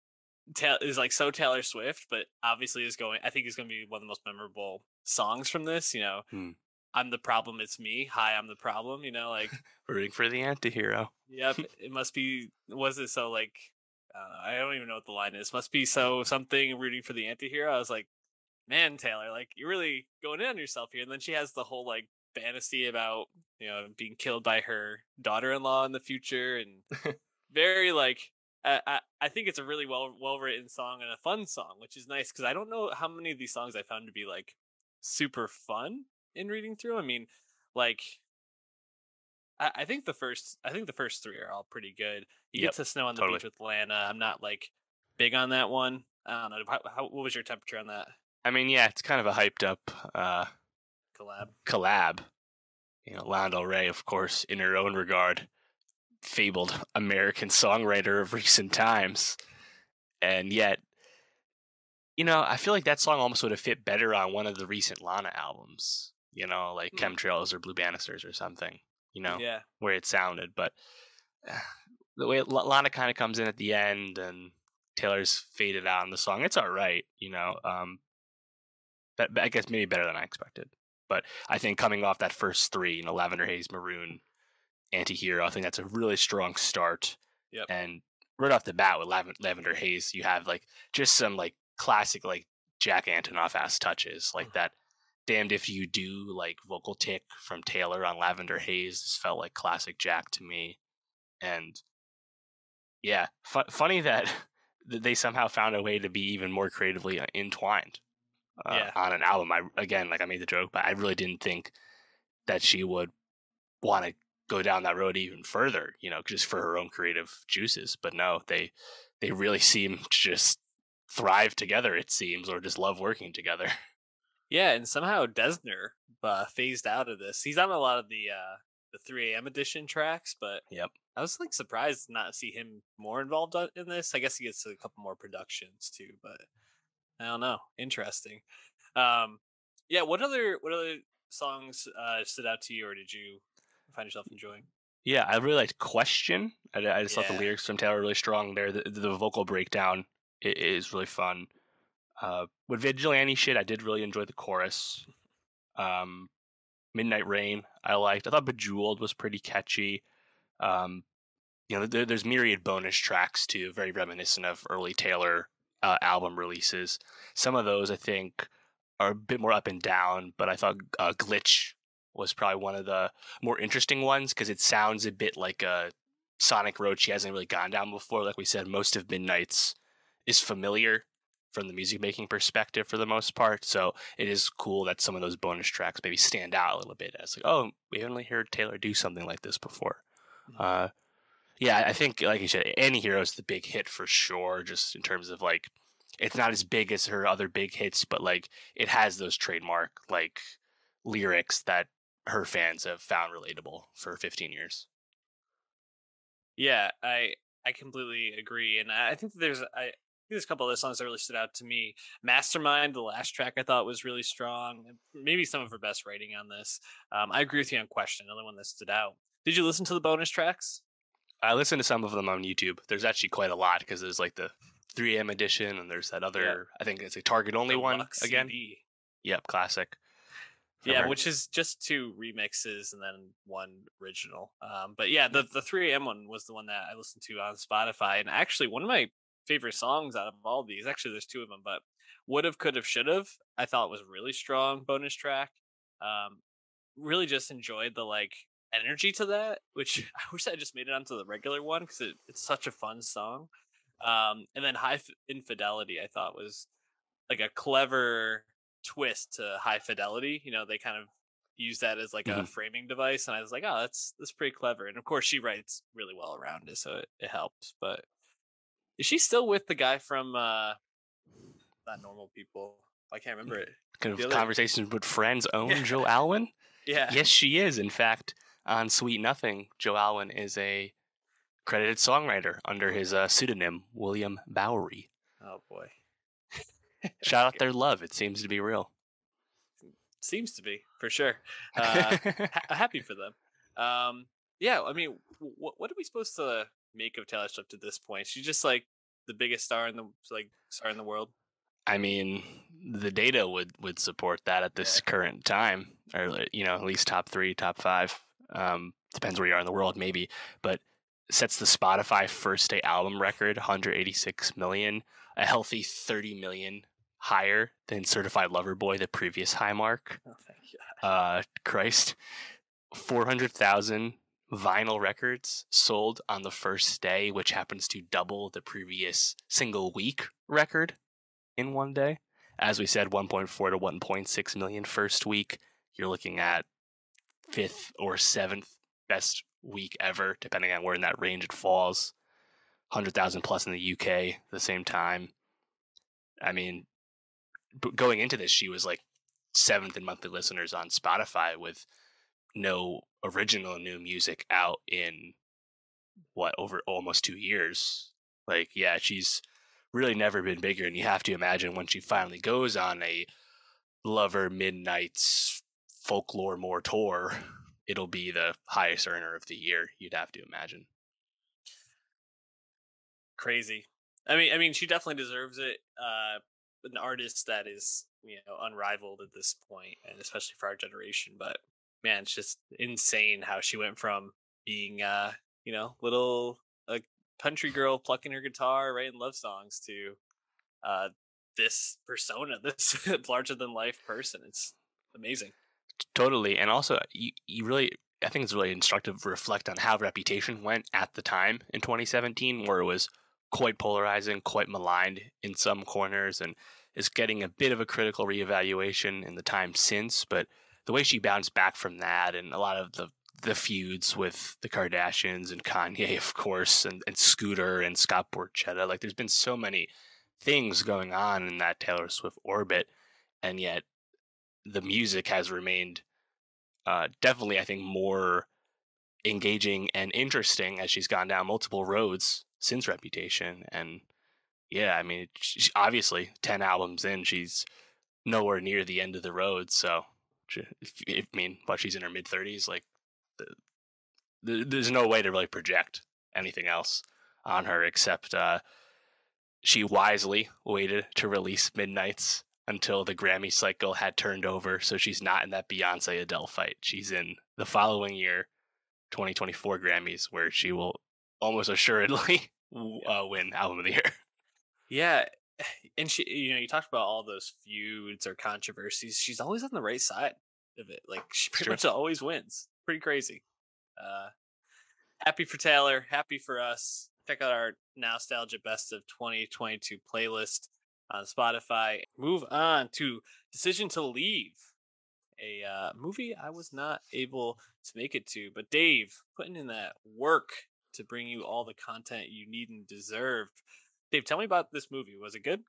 is like so Taylor Swift, but obviously is going. I think is going to be one of the most memorable songs from this. You know,
Hmm.
I'm the problem, it's me. Hi, I'm the problem. You know, like <laughs>
Rooting for the anti-hero.
Yep, <laughs> it must be. Was it so like? Uh, I don't even know what the line is. Must be so something rooting for the anti-hero. I was like, man, Taylor, like you're really going in on yourself here. And then she has the whole like fantasy about you know being killed by her daughter-in-law in the future, and <laughs> very like. I, I I think it's a really well well written song and a fun song, which is nice because I don't know how many of these songs I found to be like super fun in reading through. I mean, like I, I think the first I think the first three are all pretty good. You
Yep,
get to snow on the
totally.
beach with Lana. I'm not like big on that one. I don't know. How, how, what was your temperature on that
I mean, yeah, it's kind of a hyped up uh,
collab?
collab. You know, Lana Del Rey, of course, in her own regard, fabled American songwriter of recent times, and yet you know, I feel like that song almost would have fit better on one of the recent Lana albums. You know, like
Hmm.
Chemtrails or Blue Banisters or something. You know,
Yeah.
where it sounded, but <sighs> the way Lana kind of comes in at the end and Taylor's faded out in the song, it's all right. You know, um, but, but I guess maybe better than I expected. But I think coming off that first three, you know, Lavender Haze, Maroon, Anti-Hero, I think that's a really strong start.
Yep.
And right off the bat with Lav- Lavender Haze, you have like just some like classic like Jack Antonoff ass touches, like that. Damned if you do like vocal tick from Taylor on Lavender Haze. This felt like classic Jack to me, and yeah, fu- funny that <laughs> that they somehow found a way to be even more creatively uh, entwined uh,
Yeah.
on an album. I again, like I made the joke, but I really didn't think that she would want to go down that road even further. You know, just for her own creative juices. But no, they they really seem to just thrive together. It seems, or just love working together. <laughs>
Yeah, and somehow Dessner uh, phased out of this. He's on a lot of the uh, the 3 a.m. edition tracks, but
Yep.
I was like surprised not to not see him more involved in this. I guess he gets a couple more productions too, but I don't know. Interesting. Um, yeah. What other what other songs uh, stood out to you, or did you find yourself enjoying?
Yeah, I really liked "Question." I, I just thought the lyrics from Taylor were really strong there. The, the vocal breakdown is really fun. Uh, with Vigilante shit, I did really enjoy the chorus. Um, Midnight Rain, I liked. I thought Bejeweled was pretty catchy. Um, you know, there, there's myriad bonus tracks too, very reminiscent of early Taylor uh, album releases. Some of those I think are a bit more up and down, but I thought uh, Glitch was probably one of the more interesting ones because it sounds a bit like a Sonic Road she hasn't really gone down before. Like we said, most of Midnights is familiar from the music making perspective for the most part. So it is cool that some of those bonus tracks maybe stand out a little bit as like, oh, we haven't really heard Taylor do something like this before.
Mhm.
Uh, yeah, I think like you said, Anti-Hero is the big hit for sure. Just in terms of like, it's not as big as her other big hits, but like it has those trademark like lyrics that her fans have found relatable for 15 years.
Yeah, I I completely agree, and I think there's I think there's a couple other songs that really stood out to me. Mastermind, the last track, I thought was really strong. Maybe some of her best writing on this. Um, I agree with you on Question, another one that stood out. Did you listen to the bonus tracks?
I listened to some of them on YouTube. There's actually quite a lot because there's like the 3M edition and there's that other, I think it's a Target only one
Deluxe
again.
CD.
Yep, classic.
Yeah, which is just two remixes and then one original. Um, but yeah, the the 3 a.m. one was the one that I listened to on Spotify, and actually one of my favorite songs out of all these. Actually, there's two of them, but would have, could have, should have. I thought was really strong bonus track. Um, really just enjoyed the like energy to that, which <laughs> I wish I just made it onto the regular one because it, it's such a fun song. Um, and then High F- Infidelity, I thought was like a clever twist to High Fidelity. You know, they kind of use that as like a
Mhm.
framing device, and I was like, oh, that's that's pretty clever. And of course, she writes really well around it, so it, it helps. But is she still with the guy from uh not normal people? I can't remember it.
kind of conversations with friends <laughs> own
Yeah.
Joe Alwyn.
Yeah.
yes, she is. In fact, on Sweet Nothing, Joe Alwyn is a credited songwriter under his uh, pseudonym William Bowery.
Oh boy. <laughs>
Shout out their love. It seems to be real.
Seems to be for sure. <laughs> Uh, ha- happy for them. Um, yeah, I mean, what what are we supposed to make of Taylor Swift at this point? She's just like the biggest star in the like star in the world.
I mean, the data would would support that at this current time, or you know, at least top three, top five. Um, depends where you are in the world, maybe, but sets the Spotify first day album record, 186 million, a healthy 30 million higher than Certified Lover Boy, the previous high mark.
Oh, thank you. <laughs>
Uh, Christ, 400,000 vinyl records sold on the first day, which happens to double the previous single week record in one day. As we said, 1.4 to 1.6 million first week. You're looking at fifth or seventh best week ever, depending on where in that range it falls. 100,000 plus in the UK at the same time. I mean, going into this, she was like seventh in monthly listeners on Spotify with no original new music out in what over almost two years. Like, yeah, she's really never been bigger. And you have to imagine when she finally goes on a Lover Midnights folklore more tour, it'll be the highest earner of the year. You'd have to imagine.
Crazy. I mean, I mean, she definitely deserves it. Uh, an artist that is you know unrivaled at this point, and especially for our generation. But man, it's just insane how she went from being uh, you know little a country girl plucking her guitar, writing love songs to uh, this persona, <laughs> this larger than life person. It's amazing.
Totally, and also you, you really. I think it's really instructive to reflect on how Reputation went at the time in 2017, where it was quite polarizing, quite maligned in some corners, and is getting a bit of a critical reevaluation in the time since. But the way she bounced back from that, and a lot of the the feuds with the Kardashians and Kanye, <laughs> of course, and, and Scooter and Scott Borchetta, like there's been so many things going on in that Taylor Swift orbit, and yet the music has remained uh, definitely, I think, more engaging and interesting as she's gone down multiple roads since Reputation. And yeah, I mean, she's obviously 10 albums in, she's nowhere near the end of the road. So, if, if, I mean, but she's in her mid 30s, like, the, the, there's no way to really project anything else on her except uh, she wisely waited to release Midnights until the Grammy cycle had turned over. So she's not in that Beyonce Adele fight. She's in the following year, 2024 Grammys, where she will almost assuredly <laughs> uh, win album of the year. <laughs>
Yeah, <sighs> and she, you know, you talked about all those feuds or controversies. She's always on the right side of it. Like she pretty much always wins. Pretty crazy. Uh, happy for Taylor. Happy for us. Check out our nostalgia best of 2022 playlist on Spotify. Move on to Decision to Leave, a uh, movie I was not able to make it to, but Dave putting in that work to bring you all the content you need and deserve. Dave, tell me about this movie. Was it good?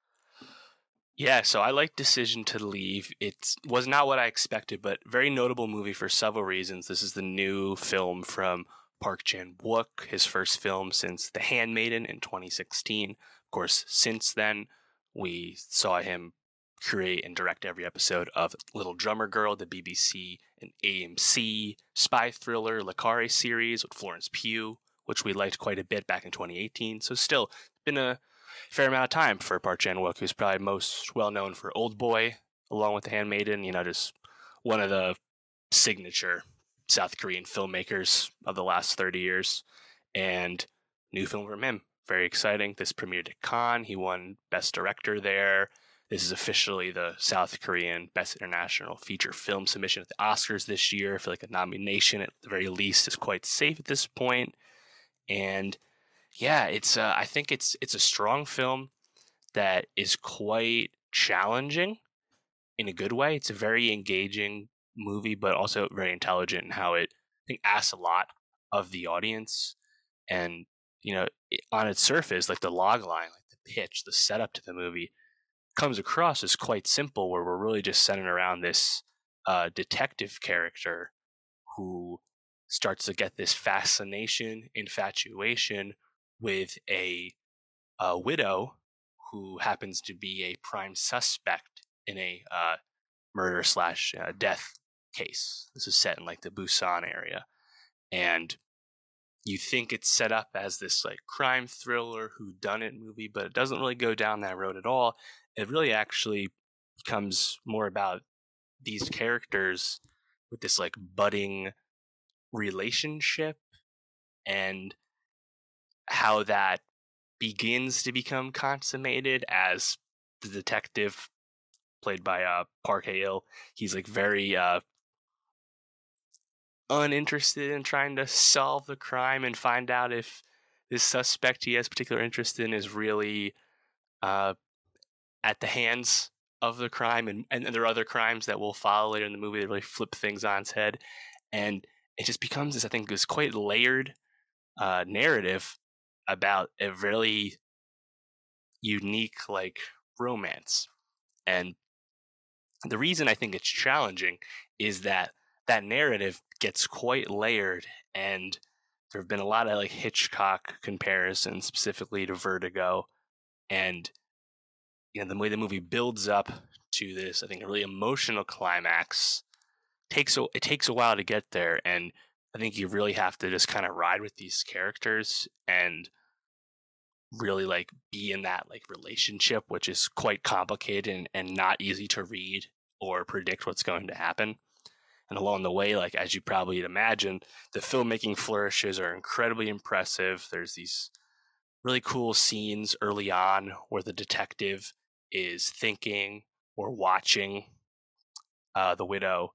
Yeah, so I like Decision to Leave. It was not what I expected, but very notable movie for several reasons. This is the new film from Park Chan Wook, his first film since The Handmaiden in 2016. Of course, since then, we saw him create and direct every episode of Little Drummer Girl, the BBC and AMC spy thriller Le Carre series with Florence Pugh, which we liked quite a bit back in 2018. So still been a fair amount of time for Park Chan Wook, who's probably most well known for Old Boy, along with The Handmaiden. You know, just one of the signature South Korean filmmakers of the last 30 years. And new film from him. Very exciting. This premiered at Cannes. He won Best Director there. This is officially the South Korean Best International Feature Film submission at the Oscars this year. I feel like a nomination at the very least is quite safe at this point. And yeah, it's uh, I think it's it's a strong film that is quite challenging in a good way. It's a very engaging movie, but also very intelligent in how it I think asks a lot of the audience. And you know, on its surface, like the log line, like the pitch, the setup to the movie comes across as quite simple, where we're really just centering around this uh, detective character who starts to get this fascination, infatuation with a, a widow who happens to be a prime suspect in a uh, murder slash uh, death case. This is set in like the Busan area, and you think it's set up as this like crime thriller who done it movie, but it doesn't really go down that road at all. It really actually becomes more about these characters with this like budding relationship and how that begins to become consummated as the detective played by uh Park Hae-il he's like very uh uninterested in trying to solve the crime and find out if this suspect he has particular interest in is really uh at the hands of the crime and, and there are other crimes that will follow later in the movie that really flip things on its head. And it just becomes this, I think, this quite layered uh, narrative about a really unique like romance. And the reason I think it's challenging is that that narrative gets quite layered and there have been a lot of like Hitchcock comparisons specifically to Vertigo and you know the way the movie builds up to this, I think a really emotional climax takes a, it takes a while to get there, and I think you really have to just kind of ride with these characters and really like be in that like relationship, which is quite complicated and, and not easy to read or predict what's going to happen. And along the way, like as you probably imagine, the filmmaking flourishes are incredibly impressive. There's these really cool scenes early on where the detective is thinking or watching uh, the widow,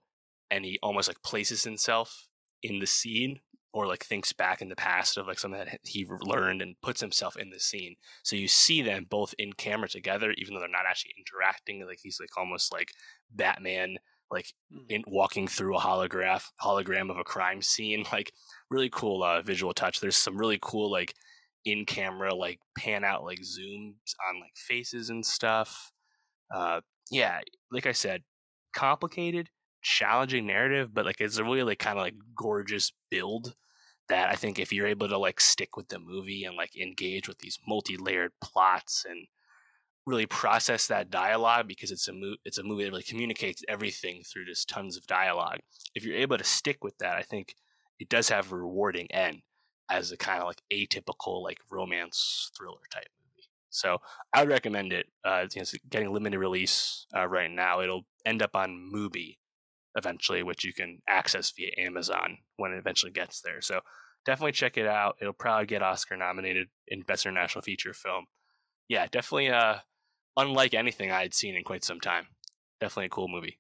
and he almost like places himself in the scene or like thinks back in the past of like something that he learned and puts himself in the scene. So you see them both in camera together, even though they're not actually interacting. Like he's like almost like Batman, like mm. in walking through a holograph hologram of a crime scene. <laughs> Like really cool uh, visual touch. There's some really cool like in camera like pan out like zooms on like faces and stuff. Uh, yeah, like I said, complicated, challenging narrative, but like it's a really like kind of like gorgeous build that I think if you're able to like stick with the movie and like engage with these multi-layered plots and really process that dialogue because it's a mo- it's a movie that really communicates everything through just tons of dialogue. If you're able to stick with that, I think it does have a rewarding end as a kind of like atypical like romance thriller type movie. So I would recommend it. Uh, know, it's getting limited release uh, right now. It'll end up on Mubi eventually, which you can access via Amazon when it eventually gets there. So definitely check it out. It'll probably get Oscar nominated in Best International Feature Film. Yeah, definitely uh, unlike anything I had seen in quite some time. Definitely a cool movie.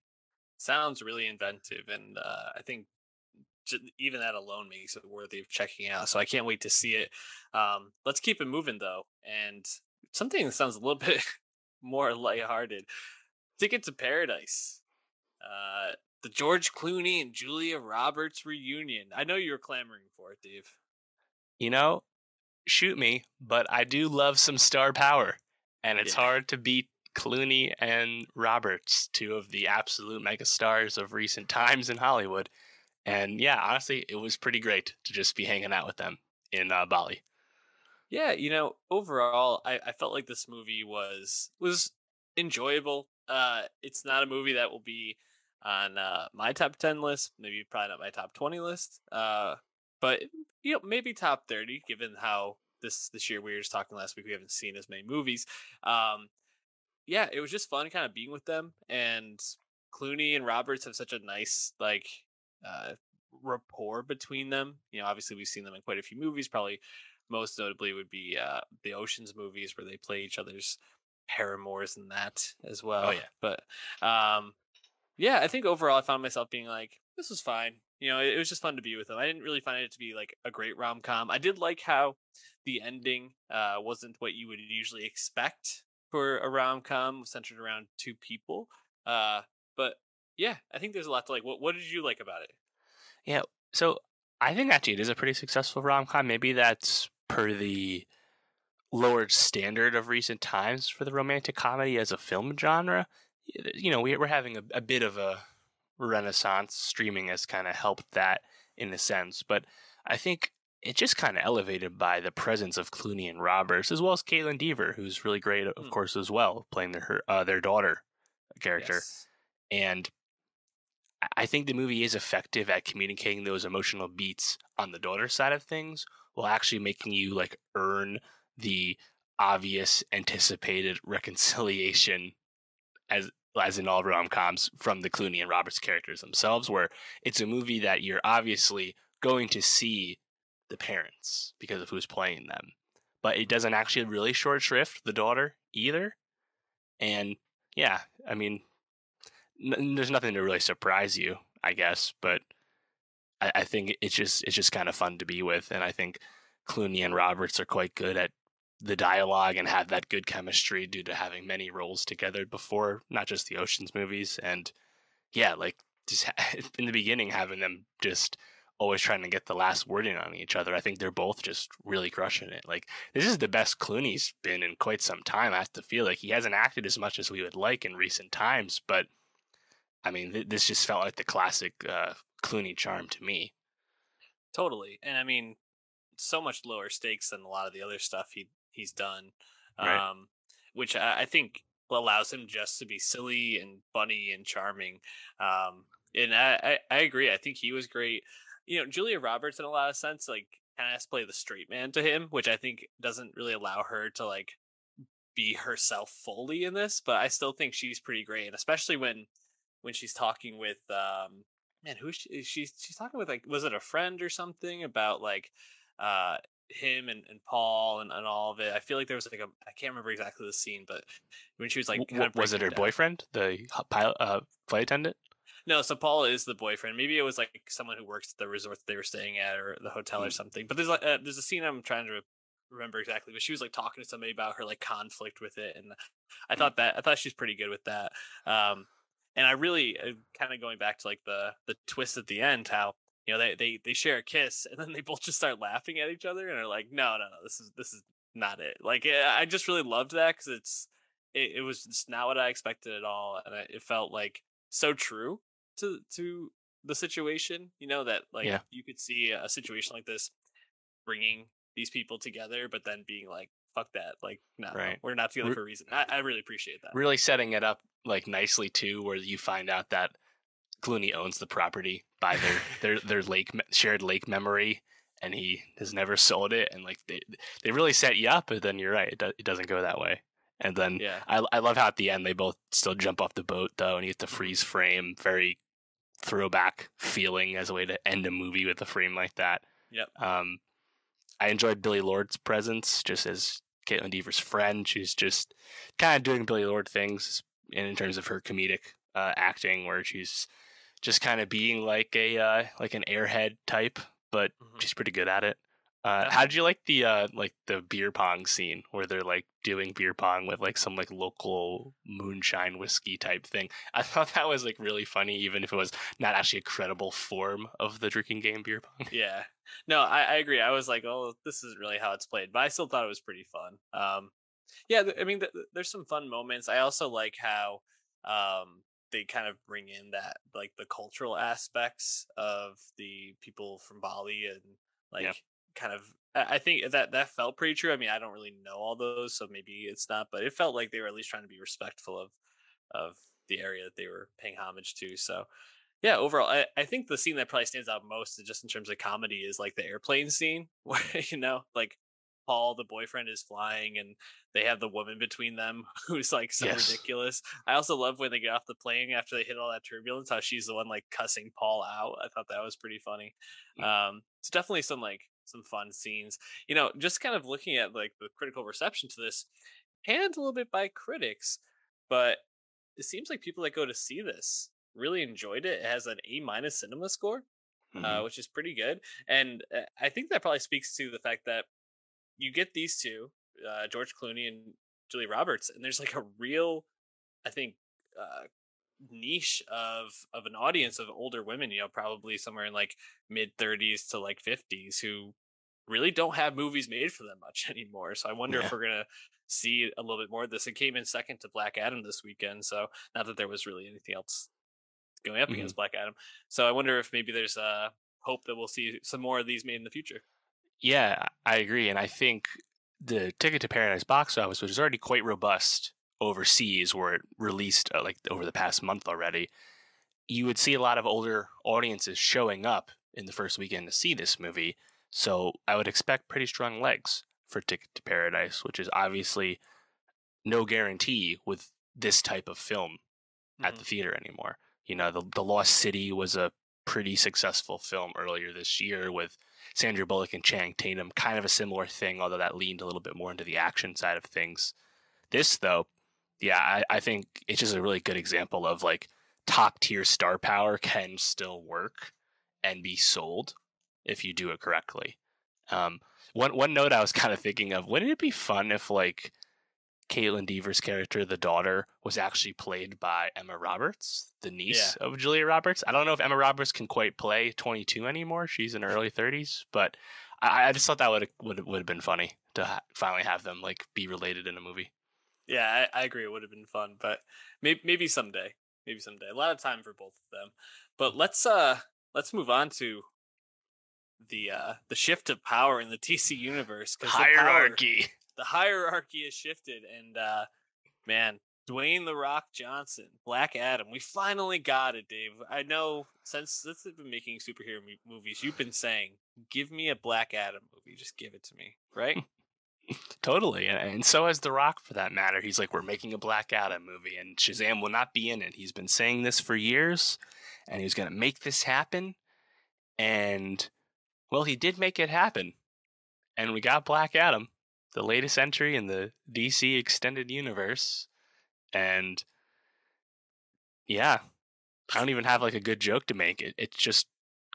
Sounds really inventive, and uh, I think even that alone makes it worthy of checking out. So I can't wait to see it. Um, let's keep it moving though, and something that sounds a little <laughs> bit more lighthearted. Ticket to Paradise. Uh, the George Clooney and Julia Roberts reunion. I know you were clamoring for it, Dave.
You know, shoot me, but I do love some star power, and it's yeah. hard to beat Clooney and Roberts, two of the absolute megastars of recent times in Hollywood. And yeah, honestly, it was pretty great to just be hanging out with them in uh, Bali.
Yeah, you know, overall, I, I felt like this movie was was enjoyable. Uh, it's not a movie that will be on uh, my top 10 list, maybe probably not my top 20 list. Uh, but you know, maybe top 30 given how this this year we were just talking last week we haven't seen as many movies. Um, yeah, it was just fun kind of being with them and Clooney and Roberts have such a nice like uh, rapport between them. You know, obviously we've seen them in quite a few movies. Probably most notably would be uh, the Ocean's movies where they play each other's paramours and that as oh, well.
Oh yeah,
but um, yeah, I think overall I found myself being like, this was fine. You know, it, it was just fun to be with them. I didn't really find it to be like a great rom com. I did like how the ending uh, wasn't what you would usually expect for a rom com centered around two people. Uh, but yeah, I think there's a lot to like. What What did you like about it?
Yeah, so I think actually it is a pretty successful rom com. Maybe that's per the lowered standard of recent times for the romantic comedy as a film genre you know, we, are having a, a bit of a renaissance. Streaming has kind of helped that in a sense, but I think it just kind of elevated by the presence of Clooney and Roberts, as well as Kaitlyn Dever, who's really great, of mm. course, as well, playing their uh, their daughter character. Yes. And I think the movie is effective at communicating those emotional beats on the daughter side of things, while actually making you like earn the obvious anticipated reconciliation as as in all rom coms from the Clooney and Roberts characters themselves, where it's a movie that you're obviously going to see the parents because of who's playing them, but it doesn't actually really short shrift the daughter either. And yeah, I mean, n- there's nothing to really surprise you, I guess, but I, I think it's just it's just kind of fun to be with, and I think Clooney and Roberts are quite good at the dialogue and have that good chemistry due to having many roles together before, not just the Ocean's movies. And yeah, like just <laughs> in the beginning, having them just always trying to get the last word in on each other. I think they're both just really crushing it. Like this is the best Clooney's been in quite some time. I have to feel like he hasn't acted as much as we would like in recent times, but I mean, th- this just felt like the classic uh, Clooney charm to me.
Totally, and I mean, so much lower stakes than a lot of the other stuff he he's done. Right. Um, which I, I think allows him just to be silly and funny and charming. Um, and I, I, I agree. I think he was great. You know, Julia Roberts in a lot of sense, like kind of has to play the straight man to him, which I think doesn't really allow her to like be herself fully in this. But I still think she's pretty great, and especially when when she's talking with um man, who she, she's she's talking with like was it a friend or something about like uh him and, and Paul and, and all of it. I feel like there was like a I can't remember exactly the scene, but when she was like
kind of was it her down. boyfriend, the pilot uh, flight attendant?
No, so Paul is the boyfriend. Maybe it was like someone who works at the resort that they were staying at or the hotel mm. or something. But there's like uh, there's a scene I'm trying to remember exactly, but she was like talking to somebody about her like conflict with it, and I mm. thought that I thought she's pretty good with that. Um, and I really uh, kind of going back to like the the twist at the end, how you know they they they share a kiss, and then they both just start laughing at each other, and are like, no, no, no, this is this is not it. Like I just really loved that because it's it, it was just not what I expected at all, and it felt like so true to to the situation. You know that like yeah. you could see a situation like this bringing these people together, but then being like, "Fuck that!" Like, no, right. we're not together Re- for a reason. I, I really appreciate that.
Really setting it up like nicely too, where you find out that Clooney owns the property by their <laughs> their their lake shared lake memory, and he has never sold it. And like they they really set you up, but then you're right, it, do, it doesn't go that way. And then yeah. I I love how at the end they both still jump off the boat though, and you get the freeze frame, very throwback feeling as a way to end a movie with a frame like that.
Yep.
Um, I enjoyed Billie Lourd's presence just as Kaitlyn Dever's friend. She's just kind of doing Billie Lourd things in, in terms of her comedic uh, acting, where she's just kind of being like a uh, like an airhead type, but mm-hmm. she's pretty good at it. Uh, how did you like the uh, like the beer pong scene where they're like doing beer pong with like some like local moonshine whiskey type thing? <laughs> I thought that was like really funny, even if it was not actually a credible form of the drinking game beer pong.
Yeah, no, I, I agree. I was like, oh, this is really how it's played, but I still thought it was pretty fun. Um, yeah, I mean, th- there's some fun moments. I also like how um, they kind of bring in that like the cultural aspects of the people from Bali and like. Yeah kind of I think that that felt pretty true. I mean, I don't really know all those, so maybe it's not, but it felt like they were at least trying to be respectful of of the area that they were paying homage to. So, yeah, overall, I, I think the scene that probably stands out most, just in terms of comedy, is like the airplane scene, <laughs> where you know, like Paul, the boyfriend, is flying, and they have the woman between them <laughs> who's like so yes. ridiculous. I also love when they get off the plane after they hit all that turbulence, how she's the one like cussing Paul out. I thought that was pretty funny. Mm. Um, it's definitely some like some fun scenes. You know, just kind of looking at like the critical reception to this, panned a little bit by critics, but it seems like people that go to see this really enjoyed it. It has an A minus cinema score, uh, mm-hmm. uh, which is pretty good, and uh, I think that probably speaks to the fact that you get these two, uh, George Clooney and Julie Roberts, and there's like a real, I think, uh, niche of of an audience of older women you know probably somewhere in like mid 30s to like 50s who really don't have movies made for them much <laughs> anymore so i wonder yeah. if we're gonna see a little bit more of this it came in second to black adam this weekend so not that there was really anything else going up mm-hmm. against black adam so i wonder if maybe there's a hope that we'll see some more of these made in the future
yeah i agree and i think the ticket to paradise box office which is already quite robust overseas where it released uh, like over the past month already, you would see a lot of older audiences showing up in the first weekend to see this movie. So I would expect pretty strong legs for Ticket to Paradise, which is obviously no guarantee with this type of film mm-hmm. at the theater anymore. You know, the the Lost City was a pretty successful film earlier this year with Sandra Bullock and Channing Tatum, kind of a similar thing, although that leaned a little bit more into the action side of things. This, though, yeah, I, I think it's just a really good example of like top tier star power can still work and be sold if you do it correctly. Um, one one note I was kind of thinking of: wouldn't it be fun if like Kaitlyn Dever's character, the daughter, was actually played by Emma Roberts, the niece yeah. of Julia Roberts? I don't know if Emma Roberts can quite play 22 anymore; she's in her early 30s. But I, I just thought that would would would have been funny to ha- finally have them like be related in a movie.
Yeah, I, I agree. It would have been fun, but maybe maybe someday. Maybe someday. A lot of time for both of them. But let's uh let's move on to the uh the shift of power in the <laughs> DC universe.
Hierarchy.
The, hierarchy has shifted, and uh Man, Dwayne the Rock Johnson, Black Adam. We finally got it, Dave. I know since since they've been making superhero movies, you've been saying, "Give me a Black Adam movie. Just give it to me." Right? <laughs>
totally, and so has The Rock, for that matter. He's like, "We're making a Black Adam movie, and Shazam will not be in it." He's been saying this for years, and he was going to make this happen. And well, he did make it happen, and we got Black Adam, the latest entry in the DC extended universe and yeah, I don't even have like a good joke to make. It, it's just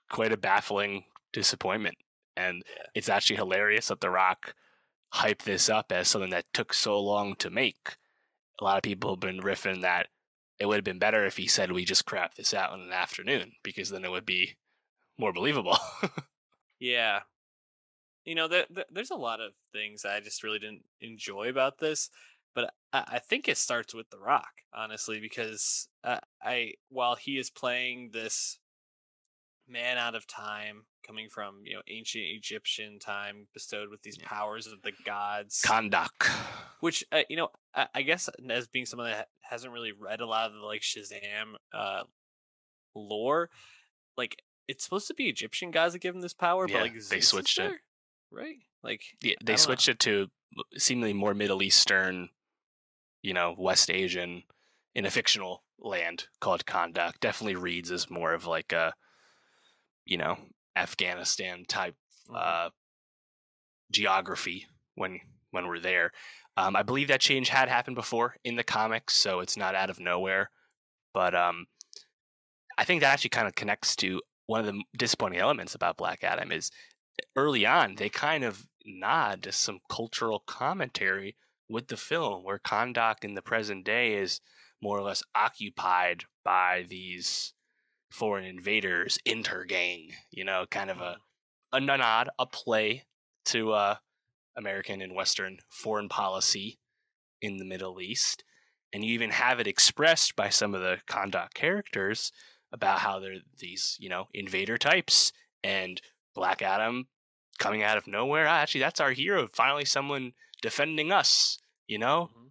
quite a baffling disappointment. And yeah. it's actually hilarious that The Rock hyped this up as something that took so long to make. A lot of people have been riffing that it would have been better if he said we just crap this out in an afternoon because then it would be more believable. <laughs>
yeah. You know, there, there's a lot of things I just really didn't enjoy about this but I, I think it starts with The Rock, honestly, because uh, I while he is playing this man out of time, coming from you know ancient Egyptian time, bestowed with these yeah. powers of the gods,
Kahndaq.
which uh, you know I, I, guess as being someone that hasn't really read a lot of the like Shazam uh, lore, like it's supposed to be Egyptian gods that give him this power, yeah, but like
they switched it,
right? Like
yeah, they switched know. it to seemingly more Middle Eastern you know, West Asian in a fictional land called Kahndaq definitely reads as more of like a, you know, Afghanistan type mm-hmm. uh, geography when when we're there. Um, I believe that change had happened before in the comics, so it's not out of nowhere. But um, I think that actually kind of connects to one of the disappointing elements about Black Adam is early on they kind of nod to some cultural commentary with the film, where Kahndaq in the present day is more or less occupied by these foreign invaders, intergang, you know, kind of a a nod, a play to uh, American and Western foreign policy in the Middle East. And you even have it expressed by some of the Kahndaq characters about how they're these, you know, invader types and Black Adam coming out of nowhere. Ah, actually, that's our hero. Finally, someone defending us, you know? Mm-hmm.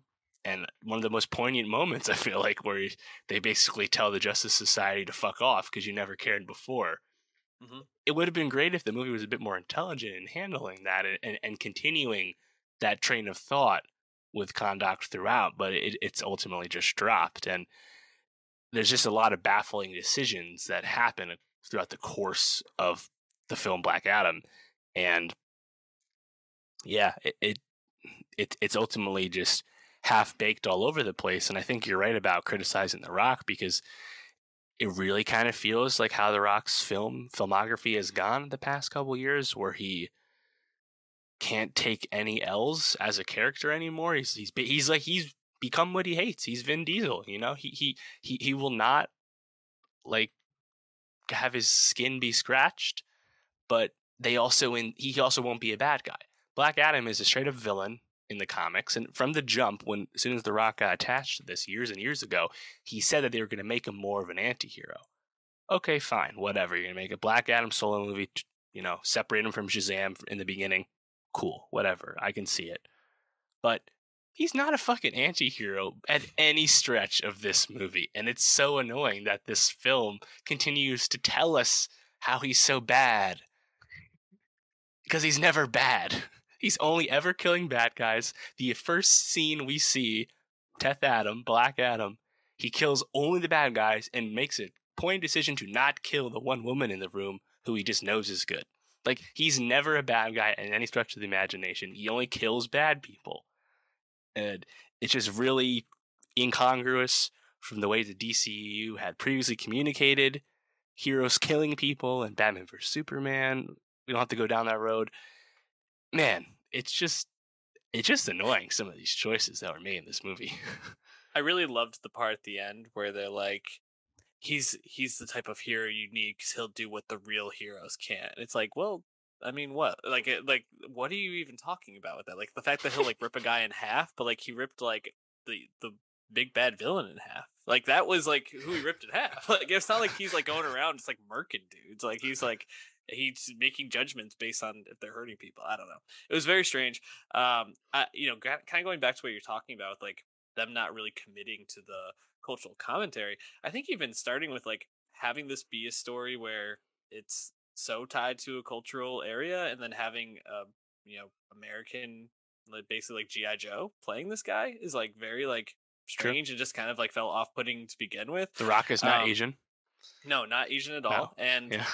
And one of the most poignant moments, I feel like, where they basically tell the Justice Society to fuck off because you never cared before. Mm-hmm. It would have been great if the movie was a bit more intelligent in handling that and, and, and continuing that train of thought with Kahndaq throughout, but it, it's ultimately just dropped. And there's just a lot of baffling decisions that happen throughout the course of the film Black Adam. And yeah, it, it it, it's ultimately just half baked all over the place. And I think you're right about criticizing The Rock because it really kind of feels like how The Rock's film filmography has gone the past couple years, where he can't take any L's as a character anymore. He's he's he's like he's become what he hates. He's Vin Diesel, you know. He he he he will not like have his skin be scratched, but they also in he also won't be a bad guy. Black Adam is a straight up villain in the comics. And from the jump, when as soon as The Rock got attached to this years and years ago, he said that they were going to make him more of an anti-hero. Okay, fine, whatever. You're going to make a Black Adam solo movie, you know, separate him from Shazam in the beginning. Cool, whatever. I can see it. But he's not a fucking anti-hero at any stretch of this movie. And it's so annoying that this film continues to tell us how he's so bad. Because he's never bad. <laughs> He's only ever killing bad guys. The first scene we see, Teth Adam, Black Adam, he kills only the bad guys and makes a point decision to not kill the one woman in the room who he just knows is good. Like he's never a bad guy in any stretch of the imagination. He only kills bad people. And it's just really incongruous from the way the DCU had previously communicated heroes killing people and Batman vs Superman. We don't have to go down that road man, it's just it's just annoying some of these choices that were made in this movie. <laughs>
I really loved the part at the end where they're like, he's he's the type of hero you need because he'll do what the real heroes can't. It's like, well, I mean, what? Like, like, what are you even talking about with that? Like the fact that he'll like rip a guy in half, but like he ripped like the the big bad villain in half. Like that was like who he ripped in half. <laughs> Like it's not like he's like going around just like murking dudes. Like he's like he's making judgments based on if they're hurting people. I don't know. It was very strange. Um, I, you know, kind of going back to what you're talking about, with like them not really committing to the cultural commentary. I think even starting with like having this be a story where it's so tied to a cultural area and then having a you know American like basically like GI Joe playing this guy is like very like strange and just kind of like felt off putting to begin with.
The Rock is not
Um,
Asian.
No, not Asian at
No.
all. And
Yeah.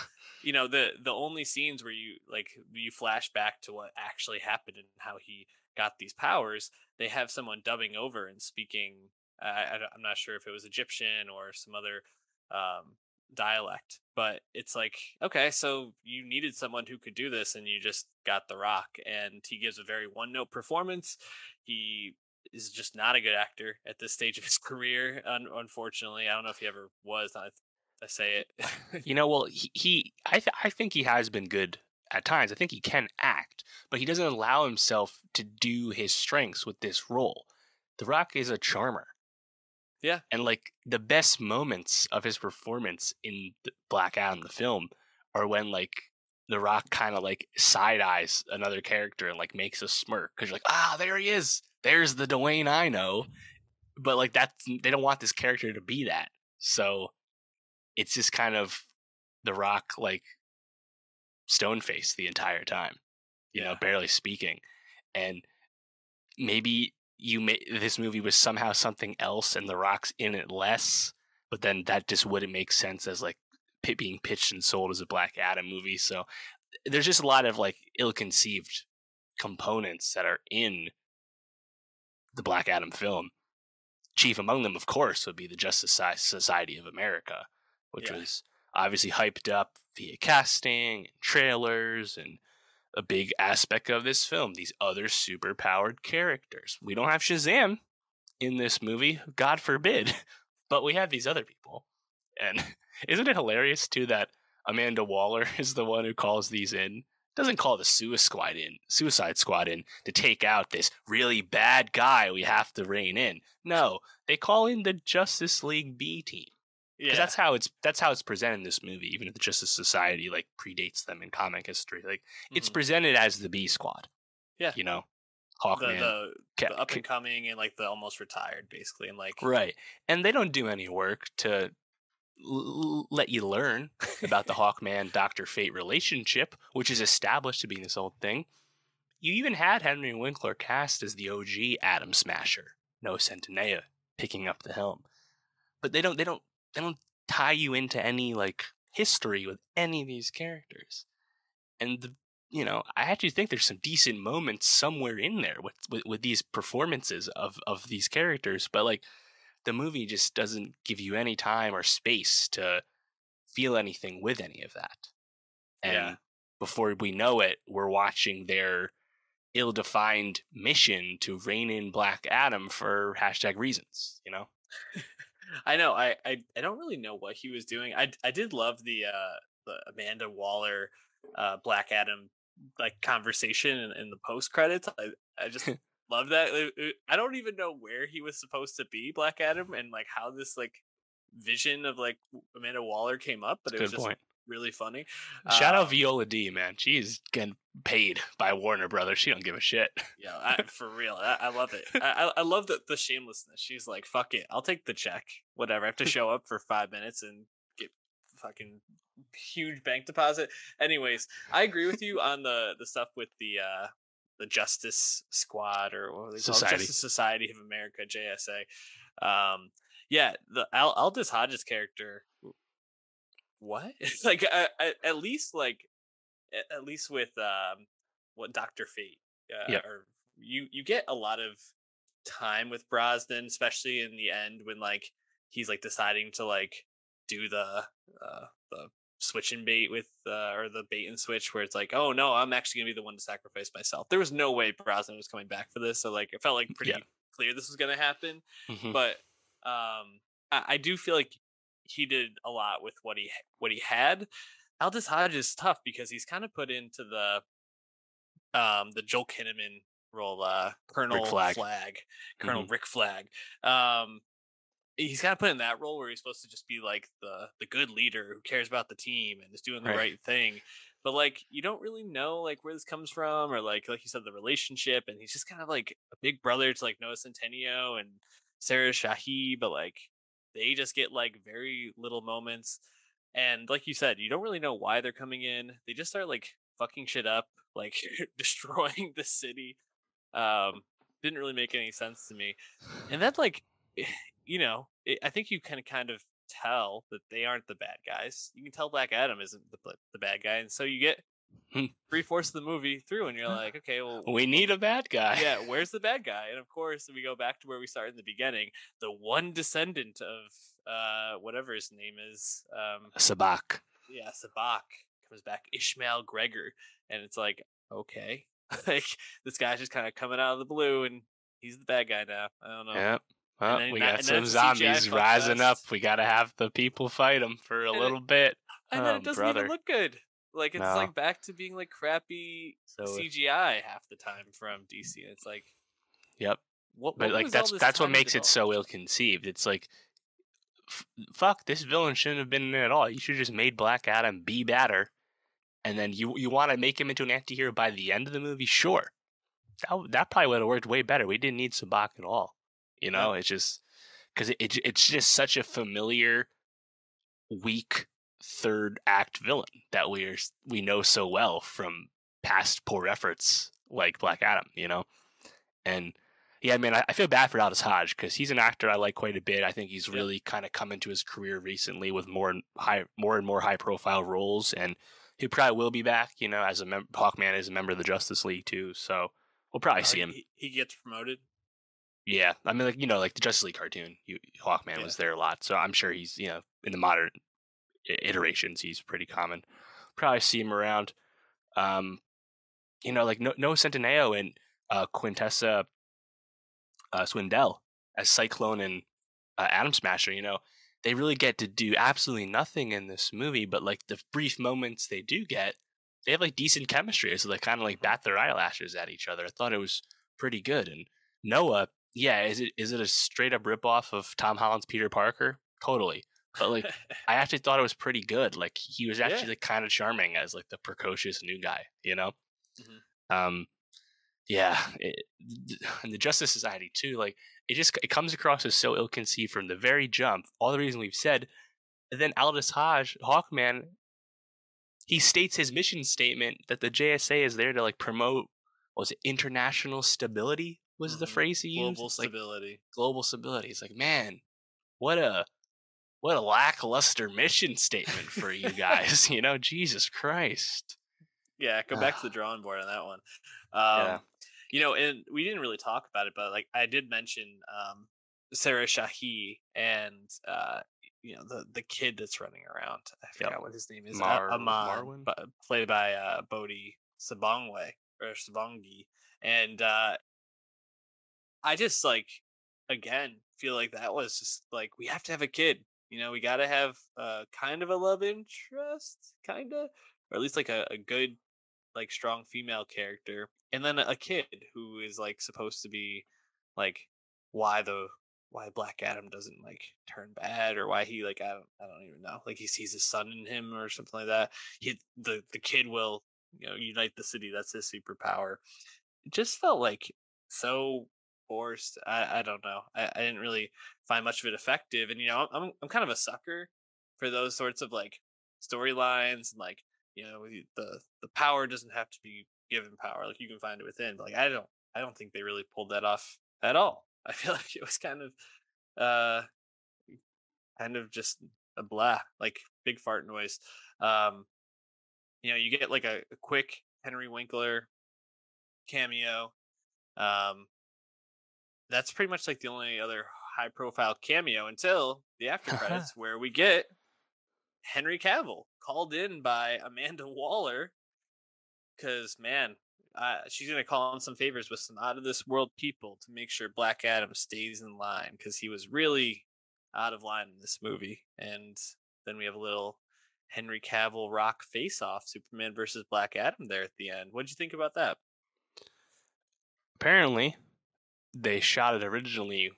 You know the the only scenes where you like you flash back to what actually happened and how he got these powers they have someone dubbing over and speaking i, i'm not sure if it was egyptian or some other um dialect but it's like okay so you needed someone who could do this and you just got the rock and he gives a very one note performance. He is just not a good actor at this stage of his <laughs> career un- unfortunately. I don't know if he ever was i, I say it <laughs>
You know, well, he, he I, th- I think he has been good at times. I think he can act, but he doesn't allow himself to do his strengths with this role. The Rock is a charmer.
Yeah.
And like the best moments of his performance in Black Adam, the film, are when like The Rock kind of like side eyes another character and like makes a smirk because you're like, ah, there he is. There's the Dwayne I know. But like that's they don't want this character to be that. So it's just kind of The Rock like stone face the entire time, you know, barely speaking. And maybe you may this movie was somehow something else and The Rock's in it less, but then that just wouldn't make sense as like being pitched and sold as a Black Adam movie. So there's just a lot of like ill-conceived components that are in the Black Adam film. Chief among them, of course, would be the Justice Society of America, which
Yeah.
was obviously hyped up via casting and trailers and a big aspect of this film these other super powered characters. We don't have Shazam in this movie, God forbid, <laughs> but we have these other people. And <laughs> isn't it hilarious too that Amanda Waller <laughs> is the one who calls these in? Doesn't call the Suicide Squad in, Suicide Squad in to take out this really bad guy we have to rein in. No, they call in the Justice League B team
yeah
that's how it's that's how it's presented in this movie. Even if the Justice Society like predates them in comic history, like it's
Mhm.
presented as the B Squad.
Yeah.
you know,
the,
Hawkman,
the,
Ca-
the up and coming and like the almost retired basically and like
right? And they don't do any work to l- let you learn about the <laughs> Hawkman Doctor Fate relationship, which is established to be this old thing. You even had Henry Winkler cast as the OG Atom Smasher, Noah Centineo, picking up the helm. But they don't they don't they don't tie you into any like history with any of these characters. And the you know, I actually think there's some decent moments somewhere in there with, with, with these performances of, of these characters, but like the movie just doesn't give you any time or space to feel anything with any of that. And
Yeah.
before we know it, we're watching their ill defined mission to rein in Black Adam for hashtag reasons, you know?
I know I, I I don't really know what he was doing. I I did love the uh the Amanda Waller uh Black Adam like conversation in, in the post credits. I I just <laughs> love that. I don't even know where he was supposed to be Black Adam and like how this like vision of like Amanda Waller came up, but it was just
point.
Really funny.
Shout out
Um,
Viola D, man. She's getting paid by Warner Brothers. She don't give a shit.
Yeah, I, for real, I, I love it. I, I love the the shamelessness. She's like, "Fuck it, I'll take the check. Whatever. I have to <laughs> show up for five minutes and get fucking huge bank deposit." Anyways, I agree with you on the the stuff with the uh the Justice Squad or what they called? Justice Society of America (JSA). Um, yeah, the Al- Aldis Hodges character. What? <laughs> like, I, I, at least like, at, least with um, what Doctor Fate uh,
Yep.
or you you get a lot of time with Brosnan, especially in the end when like he's like deciding to like do the uh the switch and bait with uh or the bait and switch where it's like oh no i'm actually gonna be the one to sacrifice myself there was no way brosnan was coming back for this so like it felt like pretty
Yeah.
clear this was gonna happen
Mhm.
but um I, I do feel like he did a lot with what he what he had Aldis Hodge is tough because he's kind of put into the um the joel kinnaman role uh colonel
Flag.
flag, colonel
Mhm.
rick flag um he's kind of put in that role where he's supposed to just be like the the good leader who cares about the team and is doing the
Right.
right thing but like you don't really know like where this comes from or like like you said the relationship and he's just kind of like a big brother to like Noah Centineo and Sarah Shahi, but like they just get like very little moments. And like you said, you don't really know why they're coming in. They just start like fucking shit up, <laughs> like <laughs> destroying the city. Um, didn't really make any sense to me. And then like, you know, it, I think you can kind of tell that they aren't the bad guys. You can tell Black Adam isn't the the bad guy, and so you get. Three fourths of the movie through, and you're like, okay, well,
We need a bad guy.
yeah, where's the bad guy? And of course, we go back to where we started in the beginning. The one descendant of uh whatever his name is, um,
Sabak.
yeah, Sabak comes back, Ishmael Gregor, and it's like, okay, <laughs> like this guy's just kind of coming out of the blue, and he's the bad guy now. I don't know.
Yep. Well,
then
we got some zombies rising up. We got to have the people fight them for a
And it-
little bit.
And then
Oh,
it doesn't
brother.
even look good. Like it's
No.
like back to being like crappy
So,
CGI half the time from DC. And it's like,
yep.
what?
But
what
like that's that's what makes it so ill conceived. It's like, f- fuck, this villain shouldn't have been in it at all. You should have just made Black Adam be better, and then you you want to make him into an anti-hero by the end of the movie. Sure, that that probably would have worked way better. We didn't need Sabak at all. You know, it's just because it, it it's just such a familiar, weak third act villain that we are we know so well from past poor efforts like Black Adam. You know, and yeah, I mean, I, I feel bad for Aldis Hodge because he's an actor I like quite a bit. I think he's really kind of come into his career recently with more and high, more and more high profile roles, and he probably will be back. You know, as a mem- Hawkman is a member of the Justice League too, so we'll probably
Oh,
see him.
He, he gets promoted.
Yeah, I mean, like you know, like the Justice League cartoon, you, Hawkman
Yeah.
was there a lot, so I'm sure he's you know in the modern iterations he's pretty common. Probably see him around. Um, you know, like no Noah Centineo and uh, Quintessa uh, Swindell as Cyclone and uh, Atom Smasher. You know, they really get to do absolutely nothing in this movie, but like the brief moments they do get, they have like decent chemistry. So they kind of like bat their eyelashes at each other. I thought it was pretty good. And Noah, yeah, is it is it a straight up ripoff of Tom Holland's Peter Parker? Totally. But like <laughs> I actually thought it was pretty good. Like he was actually
Yeah.
like kind of charming as like the precocious new guy, you know.
Mhm.
Um, yeah, it, and the Justice Society too. Like it just it comes across as so ill conceived from the very jump. All the reason we've said, and then Aldis Hodge, Hawkman, he states his mission statement that the JSA is there to like promote. what Was it international stability? Was the
Mhm.
phrase he used?
Global
It's like
stability.
global stability. It's like, man, what a what a lackluster mission statement for you guys. <laughs> you know, Jesus Christ.
Yeah, go back to the <sighs> drawing board on that one. Um,
Yeah.
You know, and we didn't really talk about it, but like I did mention um, Sarah Shahi and uh, you know the the kid that's running around. I forgot what his name is.
Mar-
A- Aman,
Marwan?
played by uh, Bodhi Sabongwe or Sabangi, and uh, I just like again feel like that was just like we have to have a kid. You know, we got to have uh, kind of a love interest, kind of, or at least like a, a good, like strong female character, and then a kid who is like supposed to be like why the why Black Adam doesn't like turn bad or why he like I don't I don't even know like he sees his son in him or something like that. He the the kid will you know unite the city. That's his superpower. It just felt like so forced. I I don't know. I, I didn't really find much of it effective. And you know I'm I'm kind of a sucker for those sorts of like storylines and like you know the the power doesn't have to be given power. Like you can find it within. But, like I don't I don't think they really pulled that off at all. <laughs> I feel like it was kind of uh kind of just a blah, like big fart noise. Um you know, you get like a, a quick Henry Winkler cameo. Um that's pretty much like the only other high profile cameo until the after credits where we get Henry Cavill called in by Amanda <laughs> Waller because man, uh, she's gonna call in some favors with some out of this world people to make sure Black Adam stays in line because he was really out of line in this movie. And then we have a little Henry Cavill rock face off, Superman versus Black Adam there at the end. What'd you think about that?
Apparently, they shot it originally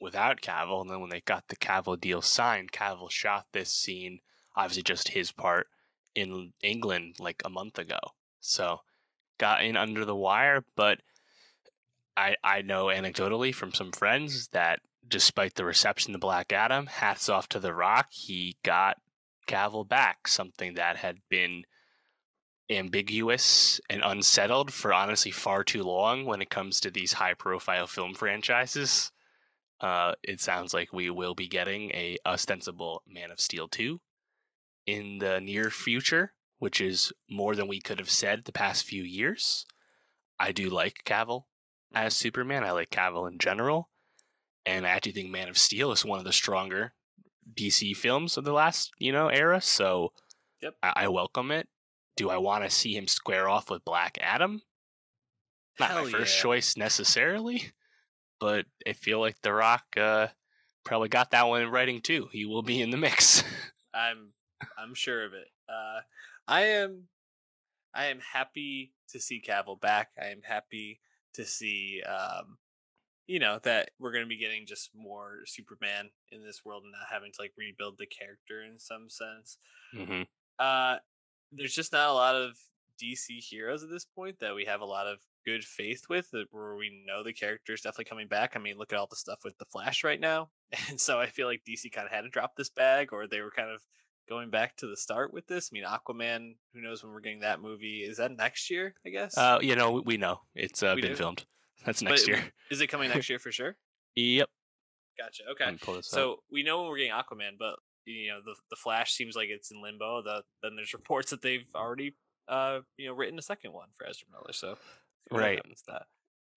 without Cavill, and then when they got the Cavill deal signed, Cavill shot this scene, obviously just his part, in England like a month ago. So got in under the wire, but I I know anecdotally from some friends that despite the reception to Black Adam, hats off to The Rock. He got Cavill back, something that had been ambiguous and unsettled for honestly far too long when it comes to these high profile film franchises. Uh, it sounds like we will be getting a ostensible Man of Steel 2 in the near future, which is more than we could have said the past few years. I do like Cavill as Superman. I like Cavill in general. And I actually think Man of Steel is one of the stronger DC films of the last, you know, era. So
Yep.
I, I welcome it. Do I want to see him square off with Black Adam? Not
Hell
my first
yeah.
choice necessarily, but I feel like The Rock uh, probably got that one in writing too. He will be in the mix. <laughs>
I'm I'm sure of it. Uh, I am I am happy to see Cavill back. I am happy to see um, you know that we're going to be getting just more Superman in this world and not having to like rebuild the character in some sense.
hmm
Uh, there's just not a lot of DC heroes at this point that we have a lot of good faith with, that where we know the character's definitely coming back. I mean, look at all the stuff with the Flash right now, <laughs> and so I feel like DC kind of had to drop this bag, or they were kind of going back to the start with this. I mean, Aquaman. Who knows when we're getting that movie? Is that next year? I guess.
Uh, you know, we, know it's uh,
We
been
do?
filmed. <laughs> That's
But
next year.
Is it coming next <laughs> year for sure?
Yep.
Gotcha. Okay.
this up.
So we know when we're getting Aquaman, but you know the the Flash seems like it's in limbo. The then there's reports that they've already uh you know written a second one for Ezra Miller. So
Right.
that.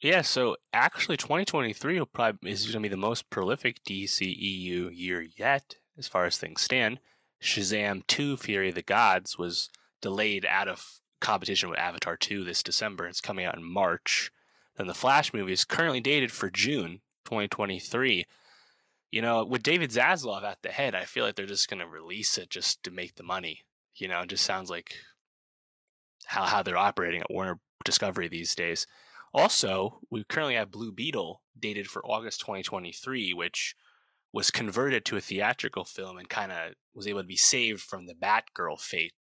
Yeah, so actually, 2023 will probably is going to be the most prolific DCEU year yet, as far as things stand. Shazam 2: Fury of the Gods was delayed out of competition with Avatar 2 this December. It's coming out in March. Then the Flash movie is currently dated for June 2023. You know, with David Zaslav at the head, I feel like they're just going to release it just to make the money. You know, it just sounds like how how they're operating at Warner Discovery these days. Also, we currently have Blue Beetle dated for August 2023, which was converted to a theatrical film and kind of was able to be saved from the Batgirl fate.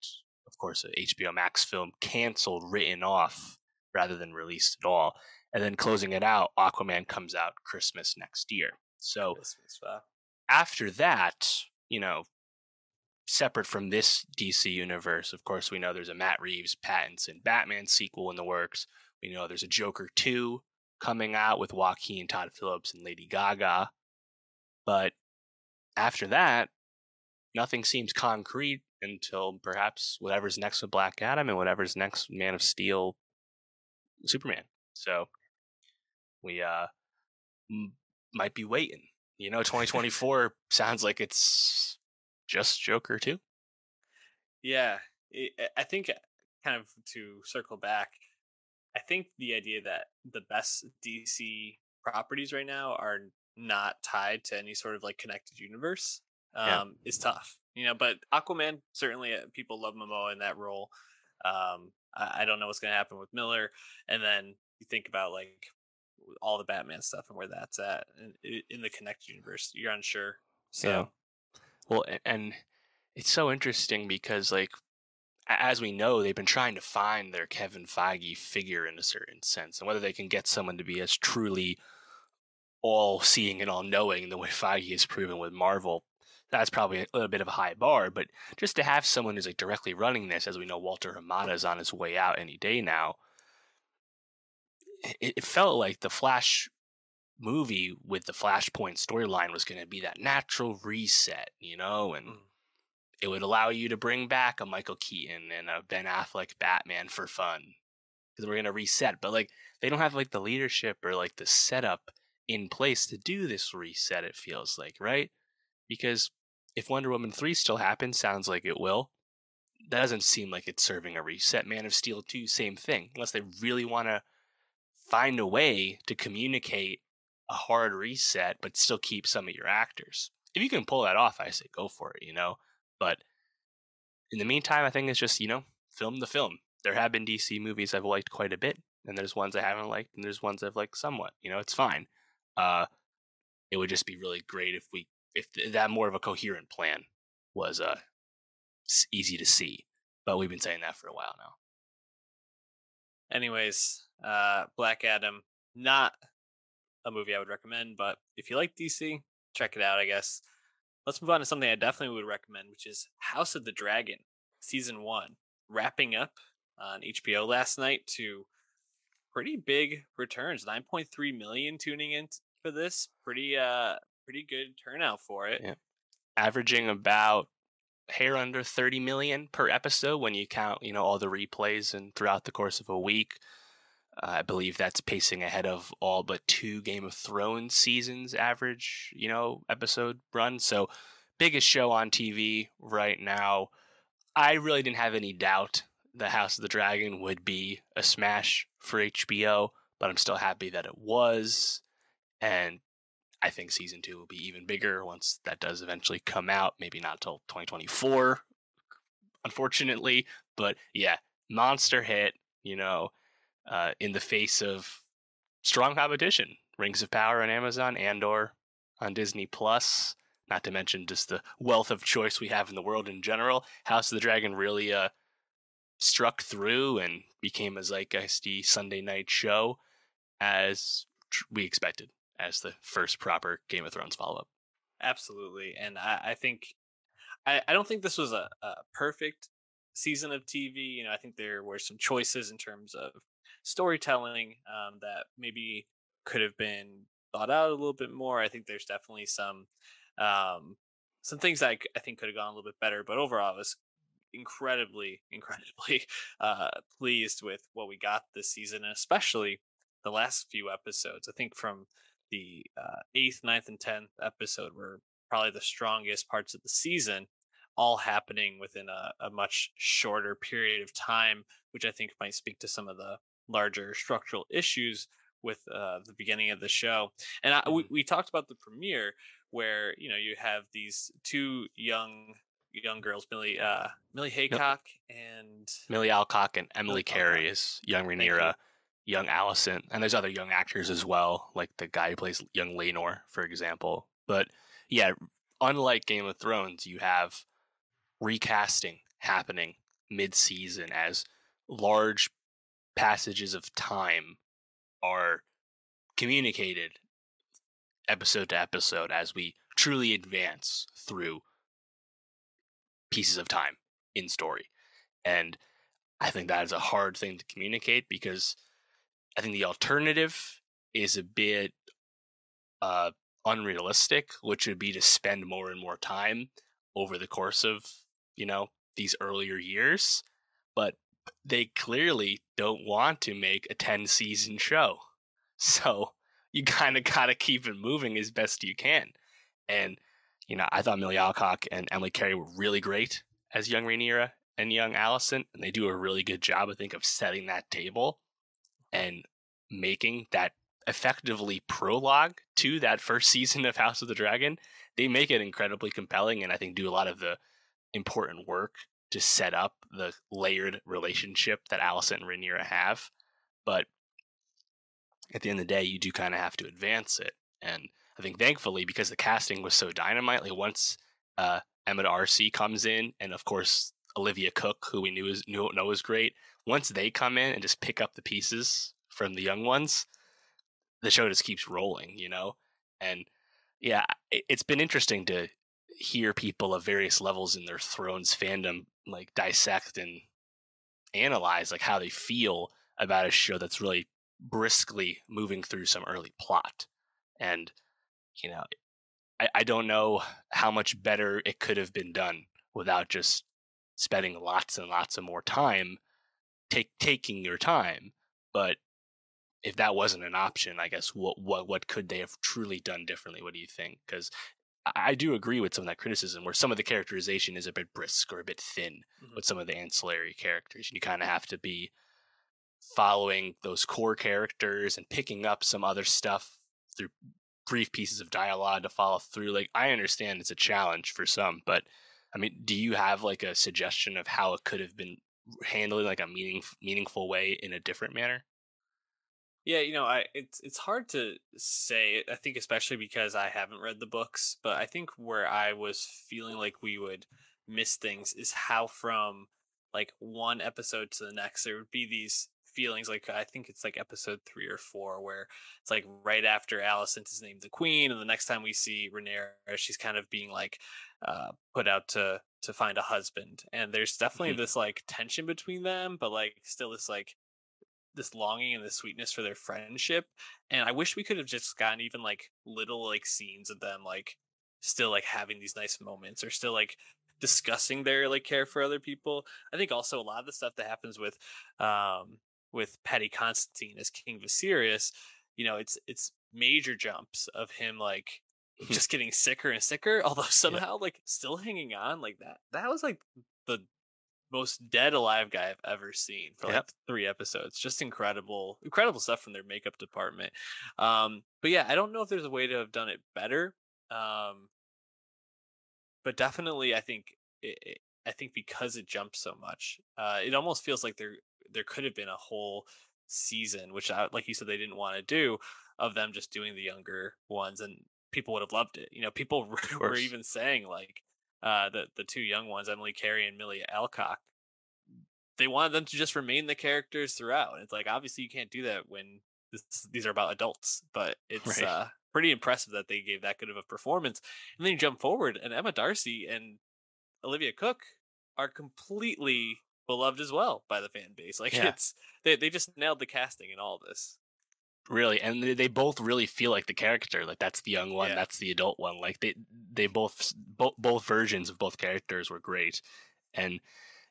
Of course, a HBO Max film canceled, written off rather than released at all. And then closing it out, Aquaman comes out Christmas next year. So after that, you know, separate from this DC universe, of course, we know there's a Matt Reeves Pattinson Batman sequel in the works. We know there's a Joker 2 coming out with Joaquin Todd Phillips and Lady Gaga. But after that, nothing seems concrete until perhaps whatever's next with Black Adam and whatever's next Man of Steel Superman. So we uh might be waiting. You know, <laughs> 2024 sounds like it's just Joker 2.
yeah, I think uh, kind of to circle back, I think the idea that the best DC properties right now are not tied to any sort of like connected universe um,
Yeah.
is tough. You know, but Aquaman certainly uh, people love Momoa in that role. Um, I, I don't know what's going to happen with Miller, and then you think about like all the Batman stuff and where that's at in, in the connected universe. You're unsure. So
Yeah. Well, and it's so interesting because, like, as we know, they've been trying to find their Kevin Feige figure in a certain sense, and whether they can get someone to be as truly all seeing and all knowing the way Feige has proven with Marvel, that's probably a little bit of a high bar. But just to have someone who's like directly running this, as we know, Walter Hamada is on his way out any day now. It, it felt like the Flash movie with the Flashpoint storyline was going to be that natural reset, you know, and
Mm.
it would allow you to bring back a Michael Keaton and a Ben Affleck Batman for fun because we're going to reset. But like, they don't have like the leadership or like the setup in place to do this reset, it feels like, right? Because if Wonder Woman 3 still happens, sounds like it will. That doesn't seem like it's serving a reset. Man of Steel 2, same thing. Unless they really want to find a way to communicate a hard reset, but still keep some of your actors. If you can pull that off, I say go for it, you know? But in the meantime, I think it's just, you know, film the film. There have been DC movies I've liked quite a bit, and there's ones I haven't liked, and there's ones I've liked somewhat. You know, it's fine. Uh, it would just be really great if we, if that more of a coherent plan was uh, easy to see. But we've been saying that for a while now.
anyways, uh, Black Adam, not a movie I would recommend, but if you like DC, check it out. I guess. Let's move on to something I definitely would recommend, which is House of the Dragon, season one, wrapping up on HBO last night to pretty big returns. 9.3 million tuning in for this. Pretty uh pretty good turnout for it.
Yeah. Averaging about hair under 30 million per episode when you count, you know, all the replays and throughout the course of a week. I believe that's pacing ahead of all but two Game of Thrones seasons average, you know, episode run. So, biggest show on TV right now. I really didn't have any doubt the House of the Dragon would be a smash for HBO, but I'm still happy that it was. And I think season two will be even bigger once that does eventually come out. Maybe not till 2024, unfortunately. But yeah, monster hit, you know, uh, in the face of strong competition. Rings of Power on Amazon, Andor on Disney Plus. Not to mention just the wealth of choice we have in the world in general. House of the Dragon really uh, struck through and became a zeitgeisty Sunday night show as we expected as the first proper Game of Thrones follow up.
Absolutely. And I, I think, I, I don't think this was a, a perfect season of TV. You know, I think there were some choices in terms of storytelling um, that maybe could have been thought out a little bit more. I think there's definitely some um, some things I, I think could have gone a little bit better, but overall, I was incredibly, <laughs> incredibly uh, pleased with what we got this season, and especially the last few episodes. I think from the uh, eighth, ninth, and tenth episode were probably the strongest parts of the season, all happening within a, a much shorter period of time, which I think might speak to some of the larger structural issues with uh, the beginning of the show. And I, we, mm-hmm. we talked about the premiere where you know you have these two young young girls, Millie uh, Millie Haycock yep. and
Millie Alcock and Emily Carey is young Rhaenyra, young Alicent, and there's other young actors as well, like the guy who plays young Laenor, for example. But yeah, unlike Game of Thrones, you have recasting happening mid-season as large passages of time are communicated episode to episode as we truly advance through pieces of time in story. And I think that is a hard thing to communicate because I think the alternative is a bit uh, unrealistic, which would be to spend more and more time over the course of, you know, these earlier years. But they clearly don't want to make a 10 season show. <laughs> So you kind of got to keep it moving as best you can. And, you know, I thought Millie Alcock and Emily Carey were really great as young Rhaenyra and young Alicent. And they do a really good job, I think, of setting that table and making that effectively prologue to that first <laughs> season of House of the Dragon. They make it incredibly compelling and I think do a lot of the important work to set up the layered relationship that Alicent and Rhaenyra have. But at the end of the day, you do kind of have to advance it. And I think thankfully, because the casting was so dynamite, like once uh, Emma D'Arcy comes in, and of course Olivia Cooke, who we knew is knew know is great, once they come in and just pick up the pieces from the young ones, the show just keeps rolling, you know. And yeah, it's been interesting to hear people of various levels in their Thrones fandom like dissect and analyze like how they feel about a show that's really briskly moving through some early plot. And, you know, I, I don't know how much better it could have been done without just spending lots and lots of more time take taking your time. But if that wasn't an option, I guess what what what could they have truly done differently? What do you think? Because I do agree with some of that criticism where some of the characterization is a bit brisk or a bit thin mm-hmm. with some of the ancillary characters. You kind of have to be following those core characters and picking up some other stuff through brief pieces of dialogue to follow through. Like, I understand it's a challenge for some, but I mean, do you have like a suggestion of how it could have been handled like a meaning, meaningful way in a different manner?
Yeah, you know, I it's it's hard to say. I think especially because I haven't read the books, but I think where I was feeling like we would miss things is how from like one episode to the next there would be these feelings. Like I think it's like episode three or four, where it's like right after Alicent is named the queen, and the next time we see Rhaenyra, she's kind of being like uh, put out to to find a husband, and there's definitely mm-hmm. this like tension between them, but like still this like this longing and this sweetness for their friendship. And I wish we could have just gotten even like little like scenes of them like still like having these nice moments or still like discussing their like care for other people. I think also a lot of the stuff that happens with um with Paddy Considine as King Viserys, you know, it's it's major jumps of him like <laughs> just getting sicker and sicker, <laughs> although somehow yeah. like still hanging on like that. That was like the most dead alive guy I've ever seen for like yep. three episodes. Just incredible, incredible stuff from their makeup department. Um, but yeah, I don't know if there's a way to have done it better. Um, but definitely, I think it, it, I think because it jumps so much, uh, it almost feels like there there could have been a whole season, which I, like you said, they didn't want to do, of them just doing the younger ones, and people would have loved it. You know, people <laughs> were even saying like uh, the the two young ones, Emily Carey and Millie Alcock, they wanted them to just remain the characters throughout. It's like obviously you can't do that when this, these are about adults, but <laughs> it's right. uh, pretty impressive that they gave that good of a performance. And then you jump forward, and Emma D'Arcy and Olivia Cooke are completely beloved as well by the fan base. Like yeah. it's they they just nailed the casting in all this.
Really, and they, they both really feel like the character. Like that's the young one, yeah. that's the adult one. Like they they both both both versions of both characters were great, and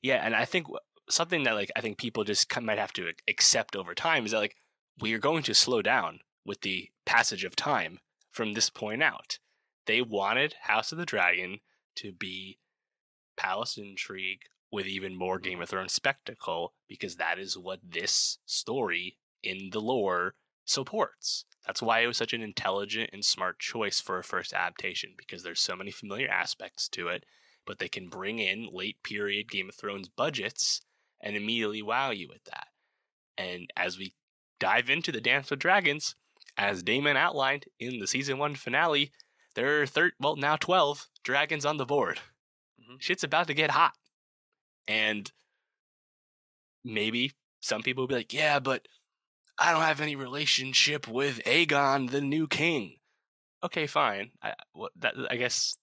yeah, and I think something that like I think people just might have to accept over time is that like we are going to slow down with the passage of time from this point out. They wanted House of the Dragon to be palace intrigue with even more Game of Thrones spectacle because that is what this story in the lore supports. That's why it was such an intelligent and smart choice for a first adaptation because there's so many familiar aspects to it, but they can bring in late period Game of Thrones budgets and immediately wow you with that. And as we dive into the Dance with Dragons, as Daemon outlined in the season one finale, there are thir- well now twelve dragons on the board. Mm-hmm. Shit's about to get hot, and maybe some people will be like, "Yeah, but I don't have any relationship with Aegon, the new king." Okay, fine. I what, that, I guess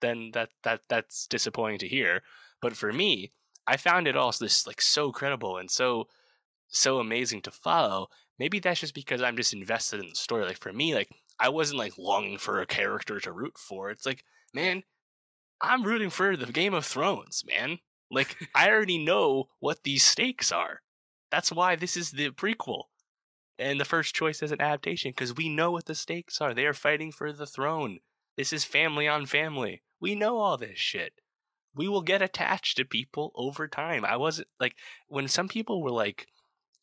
then that that that's disappointing to hear. But for me, I found it all this like so credible and so so amazing to follow. Maybe that's just because I'm just invested in the story. Like for me, like I wasn't like longing for a character to root for. It's like, man, I'm rooting for the Game of Thrones, man. Like I already know what these stakes are. That's why this is the prequel and the first choice as an adaptation because we know what the stakes are. They are fighting for the throne. This is family on family. We know all this shit. We will get attached to people over time. I wasn't like when some people were like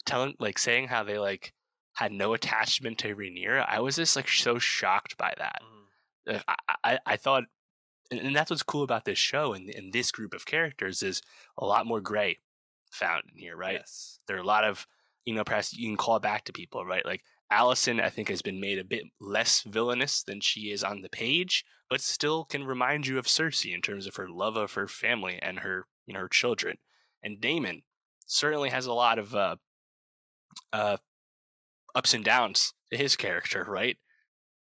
telling like saying how they like had no attachment to Rhaenyra, I was just like so shocked by that. Mm. I, I, I thought, and that's what's cool about this show and, and this group of characters is a lot more gray found in here, right? Yes. There are a lot of, you know, perhaps you can call back to people, right? Like Alicent, I think, has been made a bit less villainous than she is on the page, but still can remind you of Cersei in terms of her love of her family and her, you know, her children. And Daemon certainly has a lot of uh, uh, ups and downs to his character, right?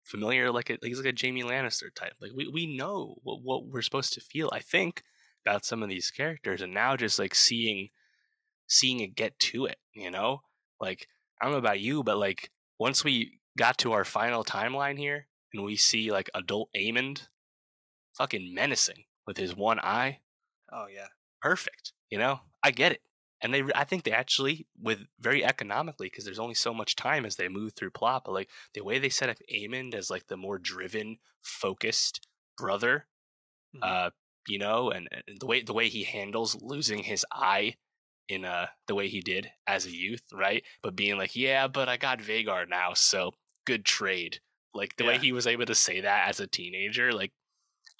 Familiar, like a, he's like a Jaime Lannister type. Like we we know what what we're supposed to feel. I think about some of these characters, and now just like seeing seeing it get to it, you know, like I don't know about you, but like once we got to our final timeline here, and we see like adult Aemond, fucking menacing with his one eye.
Oh yeah,
perfect. You know, I get it and they i think they actually with very economically because there's only so much time as they move through plot but like the way they set up Aemond as like the more driven focused brother mm-hmm. uh you know and, and, the way the way he handles losing his eye in uh the way he did as a youth right but being like yeah but i got Vhagar now so good trade like the yeah. way he was able to say that as a teenager like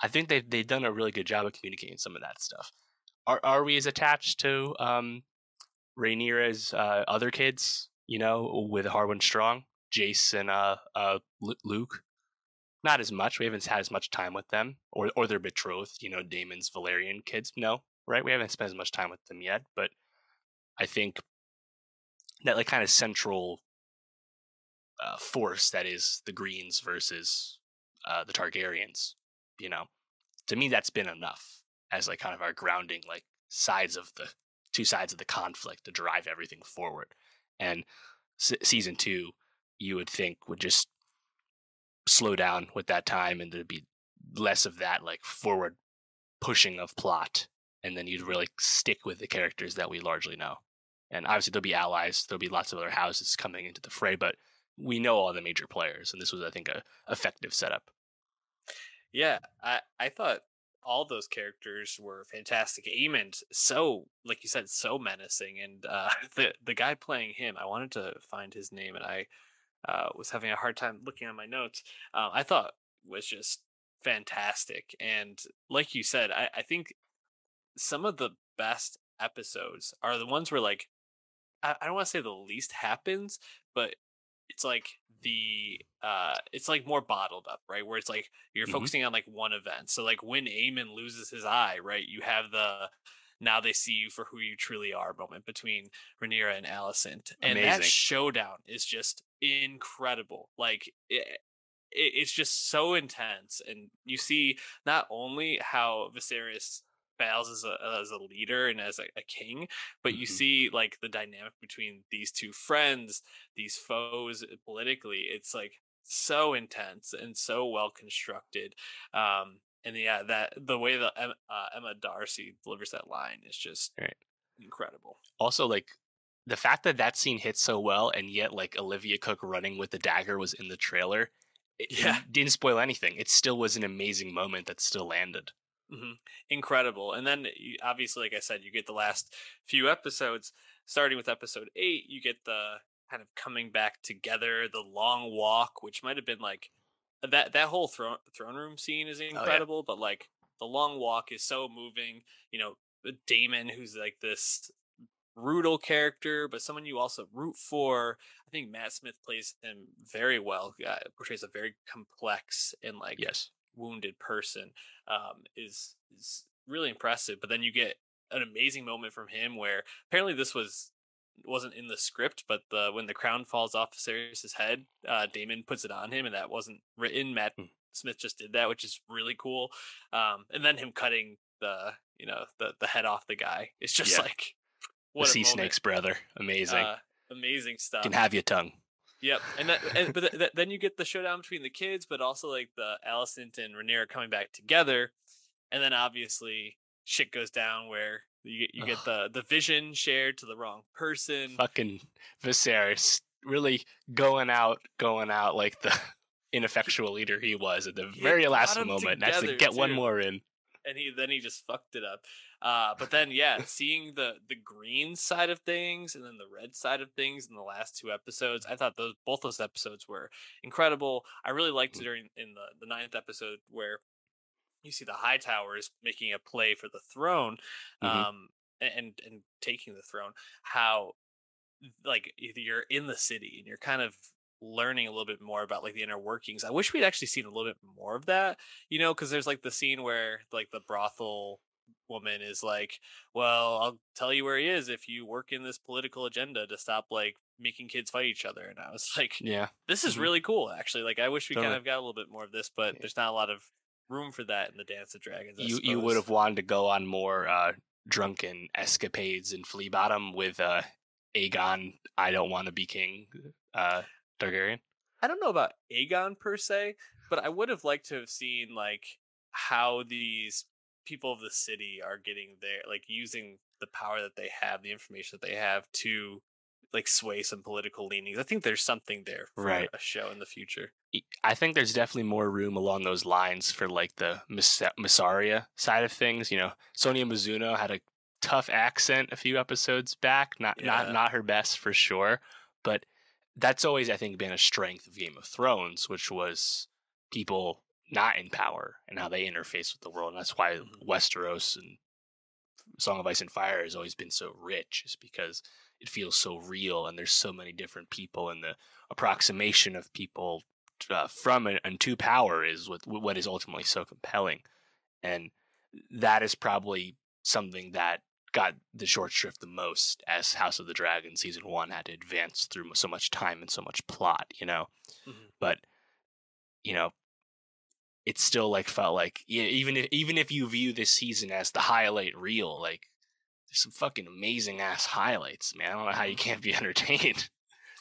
i think they they've done a really good job of communicating some of that stuff are are we as attached to um Rhaenyra's uh, other kids, you know, with Harwin Strong, Jace and uh, uh, Luke. Not as much. We haven't had as much time with them, or or their betrothed, you know, Daemon's Velaryon kids. No, right? We haven't spent as much time with them yet. But I think that like kind of central uh, force that is the Greens versus uh, the Targaryens. You know, to me, that's been enough as like kind of our grounding, like sides of the two sides of the conflict to drive everything forward. And s- season two, you would think would just slow down with that time, and there'd be less of that like forward pushing of plot, and then you'd really stick with the characters that we largely know. And obviously, there'll be allies, there'll be lots of other houses coming into the fray, but we know all the major players, and this was, I think, a effective setup.
Yeah, I I thought all those characters were fantastic. Aemond, so like you said, so menacing, and uh, <laughs> the the guy playing him, I wanted to find his name, and I uh, was having a hard time looking at my notes. Uh, I thought was just fantastic, and like you said, I, I think some of the best episodes are the ones where like I, I don't want to say the least happens, but it's like the uh it's like more bottled up right where it's like you're
Mhm.
focusing on like one event so like when Aemond loses his eye right you have the now they see you for who you truly are moment between Rhaenyra and Alicent and that showdown is just incredible like it, it's just so intense and you see not only how Viserys fails as a as a leader and as a, a king but you
Mhm.
see like the dynamic between these two friends these foes politically it's like so intense and so well constructed um and yeah that the way that Em- uh, emma d'arcy delivers that line is just
Right.
incredible
Also, like the fact that that scene hit so well, and yet like Olivia Cooke running with the dagger was in the trailer. It, it
Yeah.
didn't spoil anything. It still was an amazing moment that still landed.
Hmm incredible and then you, obviously like i said you get the last few episodes starting with episode eight you get the kind of coming back together the long walk which might have been like that that whole throne throne room scene is incredible but like the long walk is so moving you know daemon who's like this brutal character but someone you also root for. I think matt smith plays him very well uh, portrays a very complex and like
Yes.
Wounded person um, is is really impressive. But then you get an amazing moment from him where apparently this was wasn't in the script, but the when the crown falls off Viserys' head, uh, Daemon puts it on him, and that wasn't written. Matt
Hmm.
Smith just did that, which is really cool. Um, and then him cutting the you know the the head off the guy. It's just
Yeah.
like
The
what a
sea
moment.
snake's brother. Amazing.
Uh, amazing stuff.
Can have your tongue.
Yep, and that, and, but th- th- then you get the showdown between the kids, but also like the Alicent and Rhaenyra coming back together, and then obviously shit goes down where you get, you get the the vision shared to the wrong person.
Fucking Viserys really going out, going out like the <laughs> ineffectual leader he was at the very last moment. That's to get one more in.
And he then he just fucked it up. Uh, but then yeah, <laughs> seeing the the green side of things and then the red side of things in the last two episodes, I thought those both those episodes were incredible. I really liked it during in the the ninth episode where you see the Hightowers making a play for the throne,
Mhm.
um, and and taking the throne. How like you're in the city and you're kind of learning a little bit more about like the inner workings. I wish we'd actually seen a little bit more of that, you know, because there's like the scene where like the brothel woman is like, "Well, I'll tell you where he is if you work in this political agenda to stop like making kids fight each other." And I was <laughs> like,
Yeah.
"This is
Mhm.
really cool, actually." Like, I wish we kind
Totally.
of got a little bit more of this, but
Yeah.
there's not a lot of room for that in the Dance of Dragons. I
You you would have wanted to go on more uh, drunken escapades in Flea Bottom with uh, Aegon. I don't want to be king. Uh, Targaryen.
I don't know about Aegon per se, but I would have liked to have seen like how these people of the city are getting there, like using the power that they have, the information that they have to like sway some political leanings. I think there's something there for
Right.
a show in the future.
I think there's definitely more room along those lines for like the Miss- Mysaria side of things. You know, Sonoya Mizuno had a tough accent a few episodes back. Not
Yeah.
not not her best for sure, but that's always I think been a strength of Game of Thrones, which was people not in power and how they interface with the world. And that's why. Westeros and Song of Ice and Fire has always been so rich, is because it feels so real and there's so many different people and the approximation of people uh, from and, and to power is what what is ultimately so compelling, and that is probably something that got the short shrift the most as House of the Dragon season one had to advance through so much time and so much plot, you know.
Mhm.
But you know, it still like felt like yeah, even if even if you view this season as the highlight reel, like there's some fucking amazing ass highlights, man. I don't know how you can't be <laughs> entertained,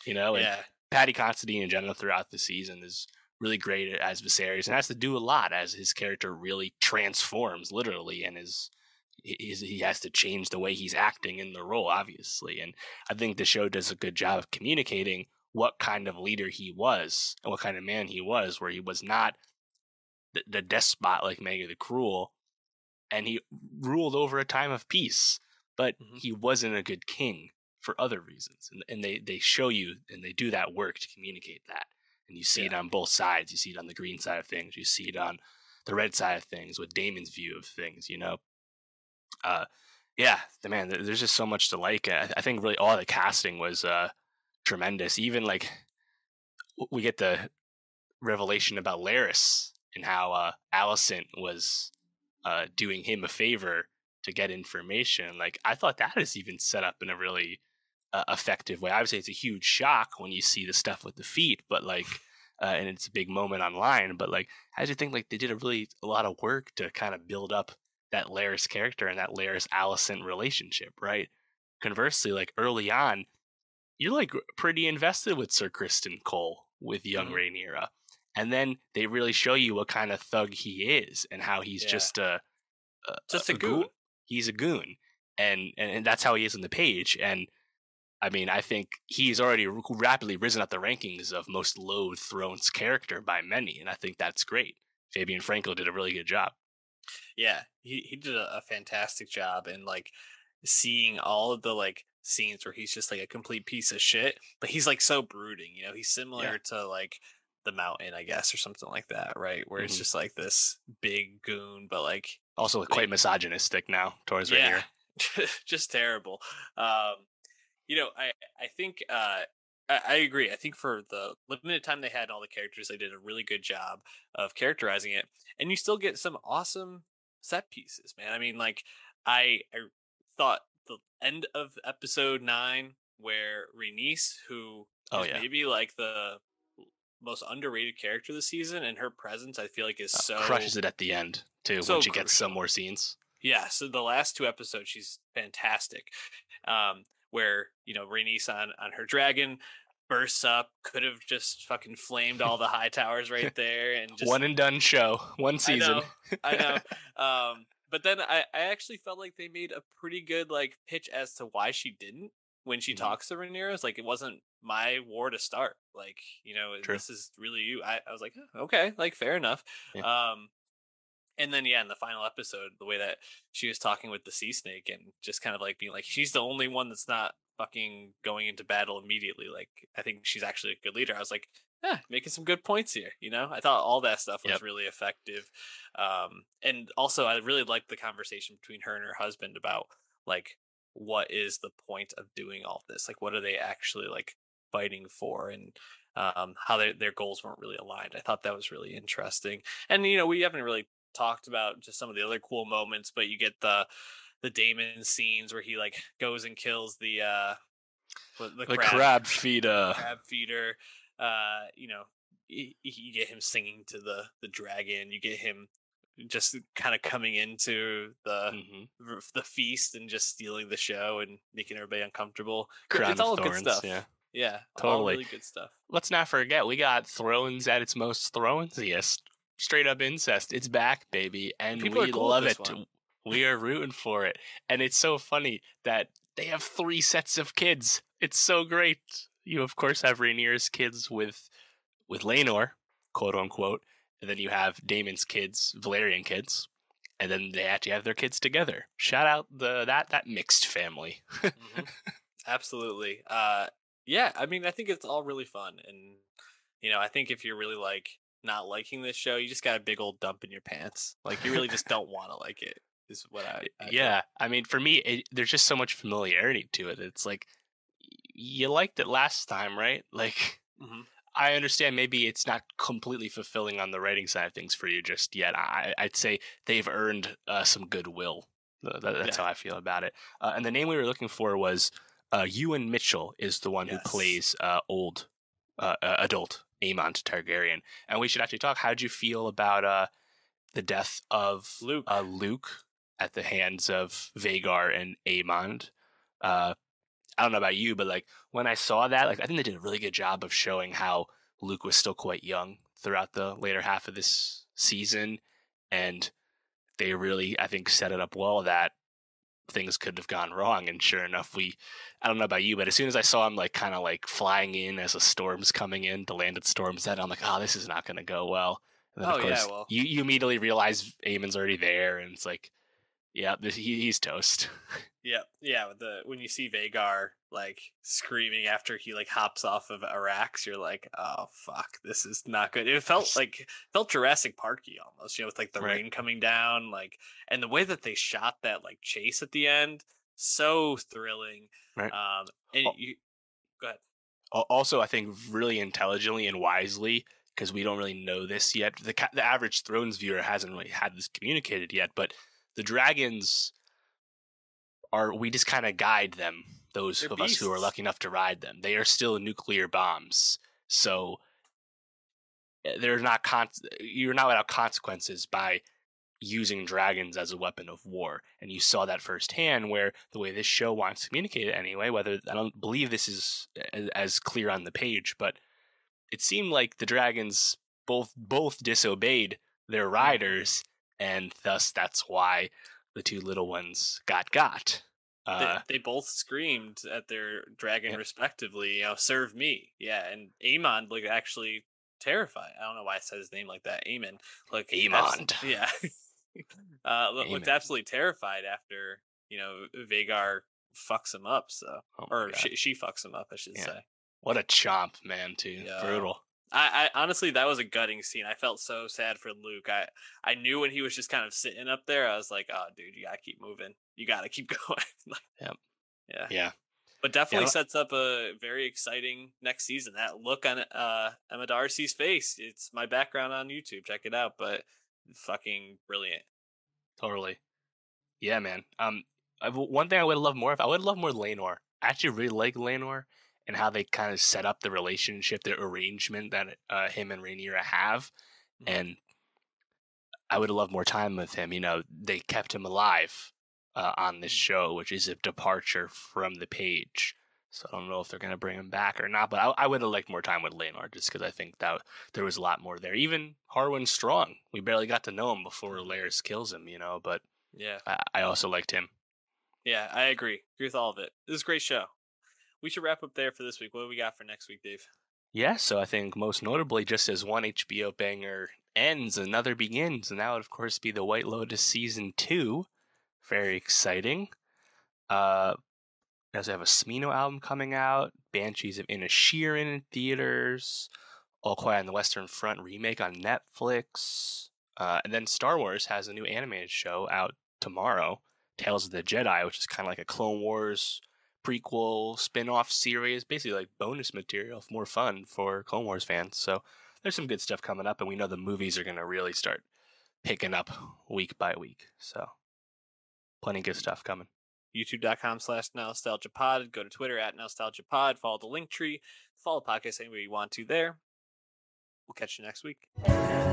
you know. And
yeah,
Paddy Considine in general throughout the season is really great as Viserys and has to do a lot as his character really transforms literally and is he he has to change the way he's acting in the role obviously and I think the show does a good job of communicating what kind of leader he was and what kind of man he was where he was not the, the despot like Maegor the Cruel and he ruled over a time of peace but
Mhm.
he wasn't a good king for other reasons and, and they they show you and they do that work to communicate that and you see it on both sides you see it on the green side of things you see it on the red side of things with daemon's view of things you know uh yeah the man there's just so much to like i, I think really all the casting was uh tremendous even like we get the revelation about Larys and how uh Alicent was uh doing him a favor to get information like i thought that is even set up in a really uh, effective way. Obviously it's a huge shock when you see the stuff with the feet but like uh, and it's a big moment online but like i just think like they did a really a lot of work to kind of build up that Larys character and that Larys Alicent relationship right conversely like early on you're like pretty invested with sir criston cole with young
Mhm.
Rhaenyra. and then they really show you what kind of thug he is and how he's
Yeah.
just a, a
just a
goon
goon.
he's a goon and, and and that's how he is on the page and i mean i think he's already rapidly risen up the rankings of most loathed thrones character by many and i think that's great fabien frankel did a really good job
Yeah, he he did a, a fantastic job in like seeing all of the like scenes where he's just like a complete piece of shit, but he's like so brooding. You know, he's similar to like the Mountain, I guess, or something like that, right? Where it's
Mhm.
just like this big goon, but like
also quite misogynistic now towards
yeah,
Rhaenyra. <laughs>
just terrible. Um, you know, I I think uh, I, I agree. I think for the limited time they had and all the characters, they did a really good job of characterizing it, and you still get some awesome set pieces, man. I mean, like I I thought the end of episode nine where Rhaenys, who
Oh,
is
yeah.
maybe like the most underrated character this season, and her presence I feel like is
Uh,
so
crushes it at the end too
so
when she gets some more scenes
yeah, so the last two episodes, she's fantastic. Um, where you know Rhaenys on on her dragon bursts up, could have just fucking flamed all the Hightowers right <laughs> there, and just
one and done show one season
know, I know. <laughs> Um, but then I I actually felt like they made a pretty good like pitch as to why she didn't when she
Mhm.
talks to Rhaenyra. It's like it wasn't my war to start. Like you know
True.
this is really you. I I was like "Oh, okay, like fair enough. Um. And then yeah, in the final episode, the way that she was talking with the sea snake and just kind of like being like, she's the only one that's not fucking going into battle immediately. Like I think she's actually a good leader. I was like, yeah, making some good points here. You know, I thought all that stuff was
Yep.
really effective. Um, and also I really liked the conversation between her and her husband about like what is the point of doing all this? Like what are they actually like fighting for and um how their their goals weren't really aligned. I thought that was really interesting. And you know, we haven't really talked about just some of the other cool moments, but you get the the Daemon scenes where he like goes and kills the uh the,
the
crab,
crab feeder
crab feeder. Uh, you know, y- y- you get him singing to the the dragon. You get him just kind of coming into the
Mhm.
the feast and just stealing the show and making everybody uncomfortable.
Crown
it's all
of
good stuff.
yeah
Yeah, all
Totally.
really good stuff.
let's not forget we got thrones at its most thronesiest straight up incest it's back baby and
People
we
cool
love it
one.
we are rooting for it and it's so funny that they have three sets of kids it's so great you of course have Rhaenyra's kids with with Laenor quote unquote and then you have Daemon's kids Velaryon kids and then they actually have their kids together shout out the that that mixed family
Mhm. Absolutely. Uh, yeah, I mean, I think it's all really fun, and you know, I think if you're really like not liking this show, you just got a big old dump in your pants. Like you really just don't <laughs> want to like it. Is what I, I
yeah i mean for me it, there's just so much familiarity to it it's like you liked it last time right like
Mhm.
i understand maybe it's not completely fulfilling on the writing side of things for you just yet i i'd say they've earned uh, some goodwill that- that's
Yeah.
how I feel about it. Uh, and the name we were looking for was uh, Ewan Mitchell is the one
Yes.
who plays uh, old uh, adult Aemond Targaryen. And we should actually talk. How would you feel about uh, the death of
Luke.
Uh, Luke at the hands of Vhagar and Aemond? Uh, I don't know about you, but like when I saw that, like I think they did a really good job of showing how Luke was still quite young throughout the later half of this season, and they really, I think, set it up well that things could have gone wrong. And sure enough, we, I don't know about you, but as soon as I saw him like kind of like flying in as a storm's coming in to land at Storm's End, I'm like, oh, this is not going to go well. And then
Oh,
of
yeah,
course,
well-
you, you immediately realize Aemond's already there, and it's like, yeah, this, he, he's toast. <laughs>
Yeah, yeah. with The when you see Vhagar like screaming after he like hops off of Arrax, you're like, oh fuck, this is not good. It felt <laughs> like felt Jurassic Parky almost, you know, with like the
Right.
rain coming down, like, and the way that they shot that like chase at the end, so thrilling.
Right.
Um, and
Oh.
you go ahead.
Also i think really intelligently and wisely because we don't really know this yet the, the average thrones viewer hasn't really had this communicated yet but the dragons are we just kind of guide them those
They're
of us who are lucky enough to ride them. They are still nuclear bombs. So eh, they're not con- you're not without consequences by using dragons as a weapon of war. And you saw that firsthand where the way this show wants to communicate it anyway whether i don't believe this is as, as clear on the page but it seemed like the dragons both both disobeyed their riders and thus that's why the two little ones got got
They,
uh,
they both screamed at their dragon
Yeah.
respectively, you know, serve me. Yeah, and Amon looked actually terrified. I don't know why I said his name like that. Amon. Look
Aemond.
Yeah. <laughs> uh look, looked absolutely terrified after, you know, Vhagar fucks him up, so
oh
or she, she fucks him up, I should
Yeah.
say.
what a chomp man too
Yeah.
brutal
I, I honestly that was a gutting scene. I felt so sad for Luke. I I knew when he was just kind of sitting up there, I was like, "Oh, dude, you gotta keep moving. You gotta keep <laughs> going." like,
Yep.
Yeah.
yeah
But definitely
Yeah.
sets up a very exciting next season. That look on uh Emma D'Arcy's face. It's my background on YouTube. Check it out. But fucking brilliant.
Totally. Yeah, man. Um, I, one thing I would love more if I would love more Laenor. I actually really like Laenor and how they kind of set up the relationship, the arrangement that uh, him and Rhaenyra have,
Mhm.
and I would love more time with him. You know, they kept him alive uh, on this
Mhm.
show, which is a departure from the page. So I don't know if they're gonna bring him back or not, but I, I would have liked more time with Laenor just because I think that there was a lot more there. Even Harwin Strong, we barely got to know him before Larys kills him, you know. But
Yeah.
I, I also liked him.
Yeah, I agree. Agree with all of it. This is a great show. We should wrap up there for this week. What do we got for next week, Dave?
Yeah, so I think most notably, just as one HBO banger ends, another begins, and that would of course be the White Lotus season two. Very exciting. Uh, we also have a Smino album coming out, Banshees of Inisherin in theaters, All Quiet on the Western Front remake on Netflix, uh, and then Star Wars has a new animated show out tomorrow, Tales of the Jedi, which is kind of like a Clone Wars prequel spin-off series basically like bonus material more fun for clone wars fans. So there's some good stuff coming up and we know the movies are going to really start picking up week by week. So plenty of good mm-hmm. stuff coming.
Youtube.com slash nostalgia pod go to twitter at nostalgia pod follow the link tree. Follow the podcast any way you want to there. We'll catch you next week